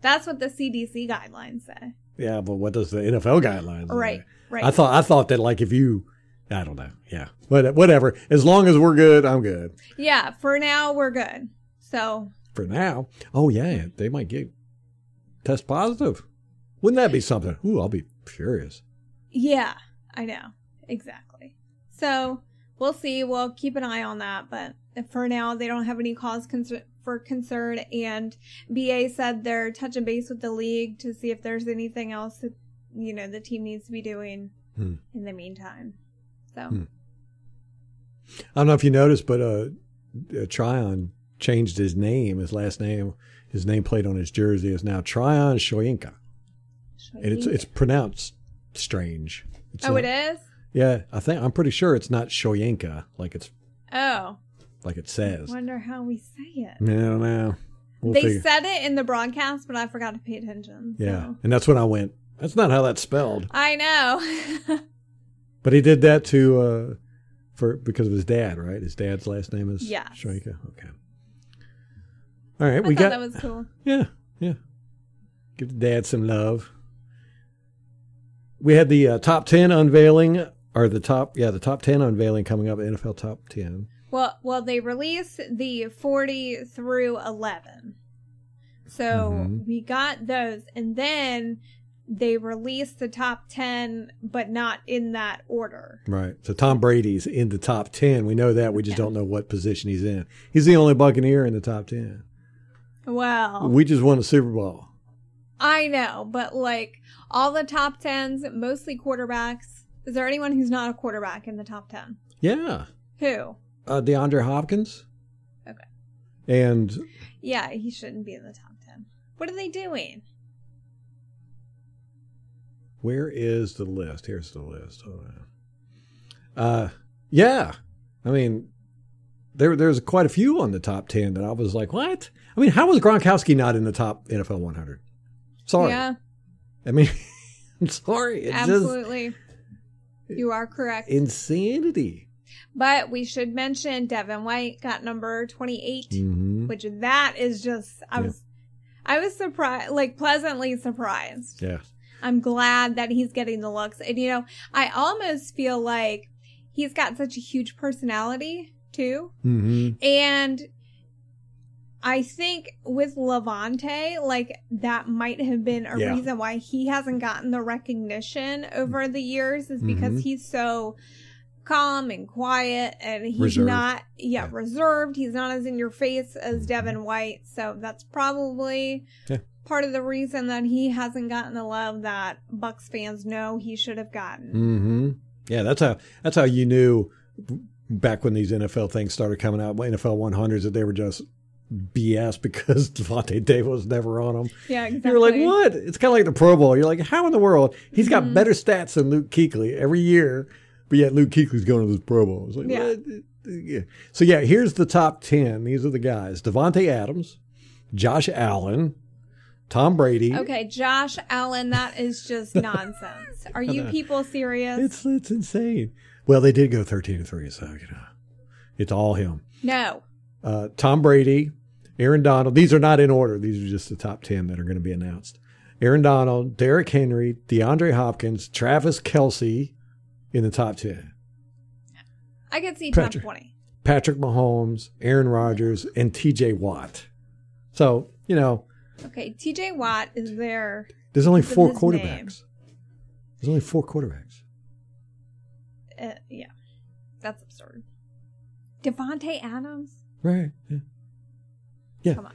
That's what the CDC guidelines say. yeah, but what does the NFL guidelines? say? Right, right. I thought I thought that like if you, I don't know, yeah, but whatever. As long as we're good, I'm good yeah, for now we're good. So, for now. Oh yeah, they might get test positive. Wouldn't that be something? Ooh, I'll be furious. yeah, I know. Exactly. So, we'll see. We'll keep an eye on that, but for now they don't have any cause concern for concern and BA said they're touching base with the league to see if there's anything else that you know the team needs to be doing Hmm. in the meantime. So, Hmm. I don't know if you noticed, but uh, uh, Tryon changed his name, his last name, his name played on his jersey is now Tryon Shoyinka, and it's it's pronounced strange. It's oh, not- it is. Yeah, I think I'm pretty sure it's not Shoyinka like it's Oh, like it says. I wonder how we say it. I don't know. We'll they figure- said it in the broadcast, but I forgot to pay attention. so. yeah, and that's when I went. That's not how that's spelled. I know. But he did that to uh, for because of his dad, right? His dad's last name is yeah Shoyinka. Okay. All right, I we thought got that was cool. Yeah, yeah. Give the dad some love. We had the uh, top 10 unveiling, or the top, yeah, the top 10 unveiling coming up, NFL top 10. Well, well, they released the forty through eleven, so Mhm. we got those, and then they released the top ten, but not in that order. Right. So Tom Brady's in the top 10. We know that. We just Yeah. don't know what position he's in. He's the only Buccaneer in the top 10. Well, We just won a Super Bowl. I know, but like all the top tens, mostly quarterbacks. Is there anyone who's not a quarterback in the top ten? Yeah. Who? Uh, DeAndre Hopkins. Okay. And Yeah, he shouldn't be in the top ten. What are they doing? Where is the list? Here's the list. Hold on. Uh, yeah. I mean, there there's quite a few on the top ten that I was like, what? I mean, how was Gronkowski not in the top NFL 100? Sorry. Yeah, I mean, I'm sorry. It's absolutely. You are correct. insanity. But we should mention Devin White got number 28, hmm which that is just I Yeah. was I was surprised, like pleasantly surprised. Yeah. I'm glad that he's getting the looks. And you know, I almost feel like he's got such a huge personality too. hmm And I think with Lavonte, like that might have been a Yeah. reason why he hasn't gotten the recognition over the years is because Mhm. he's so calm and quiet and he's Reserved. not yeah, Yeah. reserved. He's not as in your face as Devin White. So that's probably Yeah. part of the reason that he hasn't gotten the love that Bucs fans know he should have gotten. hmm Yeah, that's how that's how you knew back when these NFL things started coming out, NFL 100s, that they were just BS because Lavonte Davis was never on them. Yeah, exactly. You're like, what? It's kind of like the Pro Bowl. You're like, how in the world? He's got Mhm. better stats than Luke Kuechly every year, but yet Luke Kuechly's going to this Pro Bowl. It's like, Yeah. what? Yeah. So yeah, here's the top ten. These are the guys: Davante Adams, Josh Allen, Tom Brady. Okay, Josh Allen, that is just nonsense. Are you people serious? It's it's insane. Well, they did go thirteen to three, so you know, it's all him. no. Uh, Tom Brady, Aaron Donald. These are not in order. These are just the top ten that are going to be announced. Aaron Donald, Derrick Henry, DeAndre Hopkins, Travis Kelce in the top ten. I could see top Patrick. 20. Patrick Mahomes, Aaron Rodgers, and T.J. Watt. So you know, Okay, TJ Watt is there. there's only four quarterbacks. name. There's only four quarterbacks. Uh, yeah, that's absurd. Davante Adams? Right. Yeah. Yeah. Come on.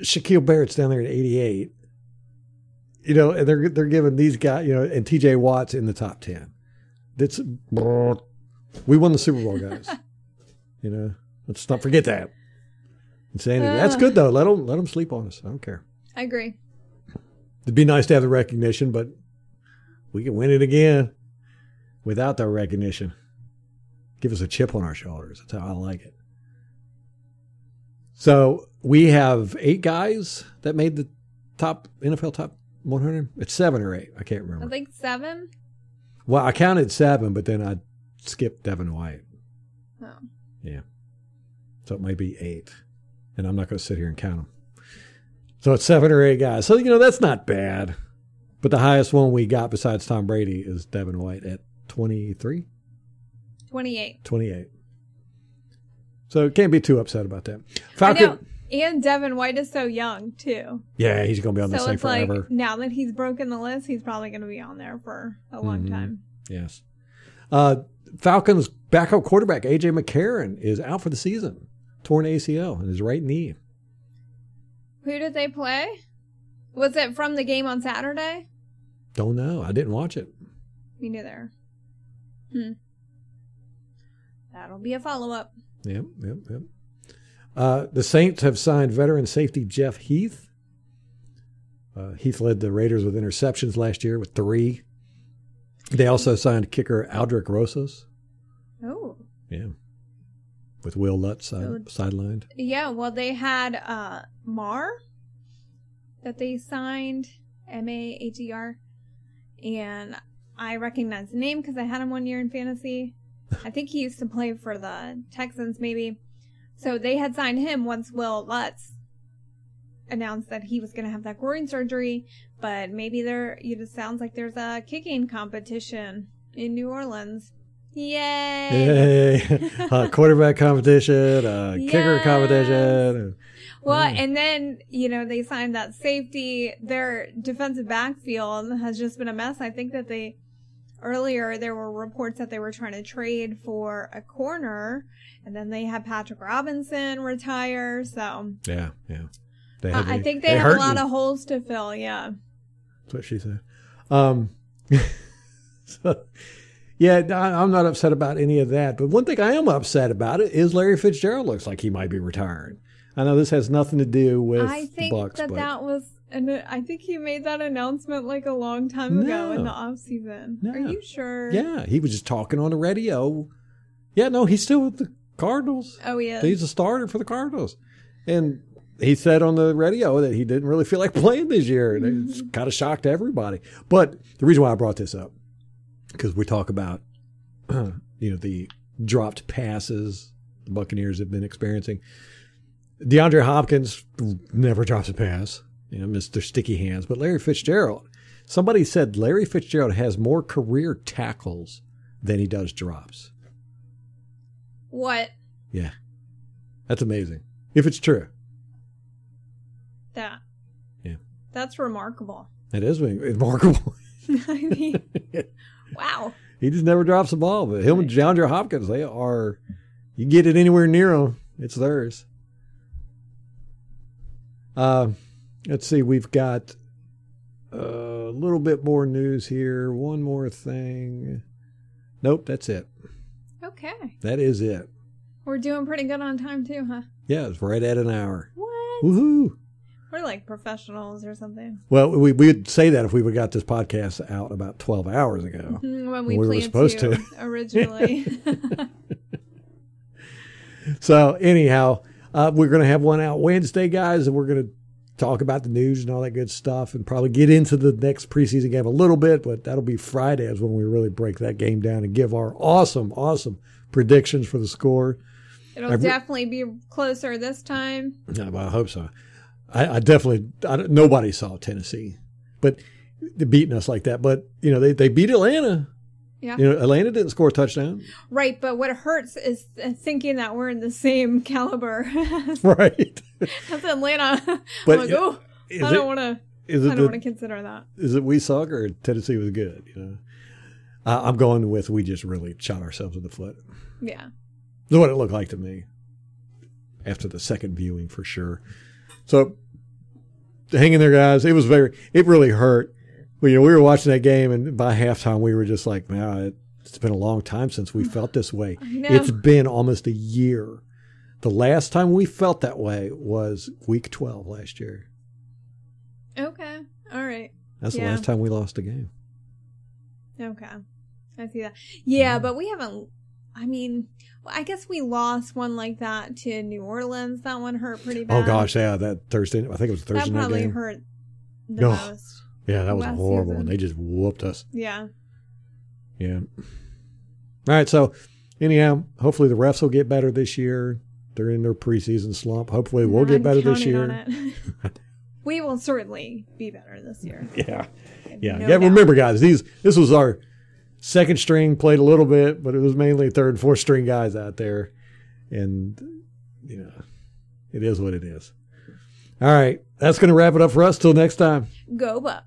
Shaquille Barrett's down there at 88. You know, and they're they're giving these guys, you know, and TJ Watt's in the top 10. That's we won the Super Bowl, guys. you know, let's not forget that. Insanity. That's uh. good though. Let them let them sleep on us. I don't care. I agree. It'd be nice to have the recognition, but we can win it again without the recognition. Give us a chip on our shoulders. That's how I like it. So we have eight guys that made the top NFL top 100. It's seven or eight. I can't remember. I think seven. Well, I counted seven, but then I skipped Devin White. Oh. Yeah. So it might be eight. And I'm not going to sit here and count them. So it's seven or eight guys. So, you know, that's not bad. But the highest one we got besides Tom Brady is Devin White at 23, 28. 28. So can't be too upset about that. Falcon. And Devin White is so young, too. Yeah, he's going to be on this So thing it's like, forever. now that he's broken the list, he's probably going to be on there for a long Mhm. time. Yes. Uh, Falcons backup quarterback AJ McCarron is out for the season. Torn ACL in his right knee. Who did they play? Was it from the game on Saturday? Don't know. I didn't watch it. Me neither. Hmm. That'll be a follow up. Yep, yep, yep. Uh, the Saints have signed veteran safety Jeff Heath. Uh, Heath led the Raiders with interceptions last year with three. They also signed kicker Aldrick Rosas. Oh. Yeah. With Wil Lutz side, So- sidelined. Yeah, well, they had uh, Mar that they signed, M A H E R. And I recognize the name because I had him one year in fantasy. I think he used to play for the Texans, maybe. So they had signed him once Wil Lutz announced that he was going to have that groin surgery. But maybe there, it sounds like there's a kicking competition in New Orleans. Yay! Yay. uh, quarterback competition, uh, kicker competition. Well, Yeah. and then, you know, they signed that safety. Their defensive backfield has just been a mess. I think that they, earlier, there were reports that they were trying to trade for a corner, and then they had Patrick Robinson retire. So Yeah, yeah. They uh, I think they, have a lot you. of holes to fill. Yeah. That's what she said. Um, so, yeah, I'm not upset about any of that. But one thing I am upset about it is Larry Fitzgerald looks like he might be retiring. I know this has nothing to do with I think the Bucs, that but that was, and I think he made that announcement like a long time ago in the off season. No. Are you sure? yeah, he was just talking on the radio. Yeah, no, he's still with the Cardinals. Oh, he. He's a starter for the Cardinals, and he said on the radio that he didn't really feel like playing this year, and it's mm-hmm. kind of shocked everybody. But the reason why I brought this up because we talk about you know the dropped passes the Buccaneers have been experiencing. DeAndre Hopkins never drops a pass, you know, Mr. Sticky Hands. But Larry Fitzgerald, somebody said Larry Fitzgerald has more career tackles than he does drops. What? Yeah, that's amazing. If it's true, That. Yeah. That's remarkable. that is remarkable. I mean, wow. he just never drops the ball. But him and DeAndre Hopkins, they are. You get it anywhere near them, it's theirs. Uh, let's see. We've got a little bit more news here. One more thing. Nope, that's it. Okay. That is it. We're doing pretty good on time, too, huh? Yeah, it's right at an hour. What? Woohoo! We're like professionals or something. Well, we we'd say that if we would got this podcast out about twelve hours ago. When we, We were supposed to, to. originally. So anyhow, uh, we're going to have one out Wednesday, guys, and we're going to talk about the news and all that good stuff, and probably get into the next preseason game a little bit. But that'll be Friday is when we really break that game down and give our awesome, awesome predictions for the score. It'll Every- definitely be closer this time. Yeah, well, I hope so. I, I definitely I, nobody saw Tennessee, but they're beating us like that. But you know they they beat Atlanta. Yeah. You know Atlanta didn't score a touchdown. Right, but what hurts is thinking that we're in the same caliber right. as Atlanta. But like, oh, I don't want to. is I don't want to consider that. is it we suck or Tennessee was good? You know, uh, I'm going with we just really shot ourselves in the foot. Yeah. That's what it looked like to me after the second viewing for sure. So hang in there, guys. It was very, it really hurt. Well, you know, we were watching that game, and by halftime, we were just like, "Man, it, it's been a long time since we felt this way." It's been almost a year. The last time we felt that way was Week 12 last year. Okay. All right. That's the last time we lost a game. Okay. I see that. Yeah, mm-hmm. but we haven't. I mean, I guess we lost one like that to New Orleans. That one hurt pretty oh, bad. Oh gosh, yeah, that Thursday. I think it was that Thursday night probably game. hurt the No. most. Yeah, that was last horrible, season. and they just whooped us. Yeah. Yeah. All right. So, anyhow, hopefully the refs will get better this year. They're in their preseason slump. Hopefully, we'll get I'm better this year. we will certainly be better this year. Yeah. Yeah. No yeah. doubt. Remember, guys, these this was our second string. Played a little bit, but it was mainly third and fourth string guys out there, and you know, it is what it is. All right. That's going to wrap it up for us. Till next time. Go Bucs.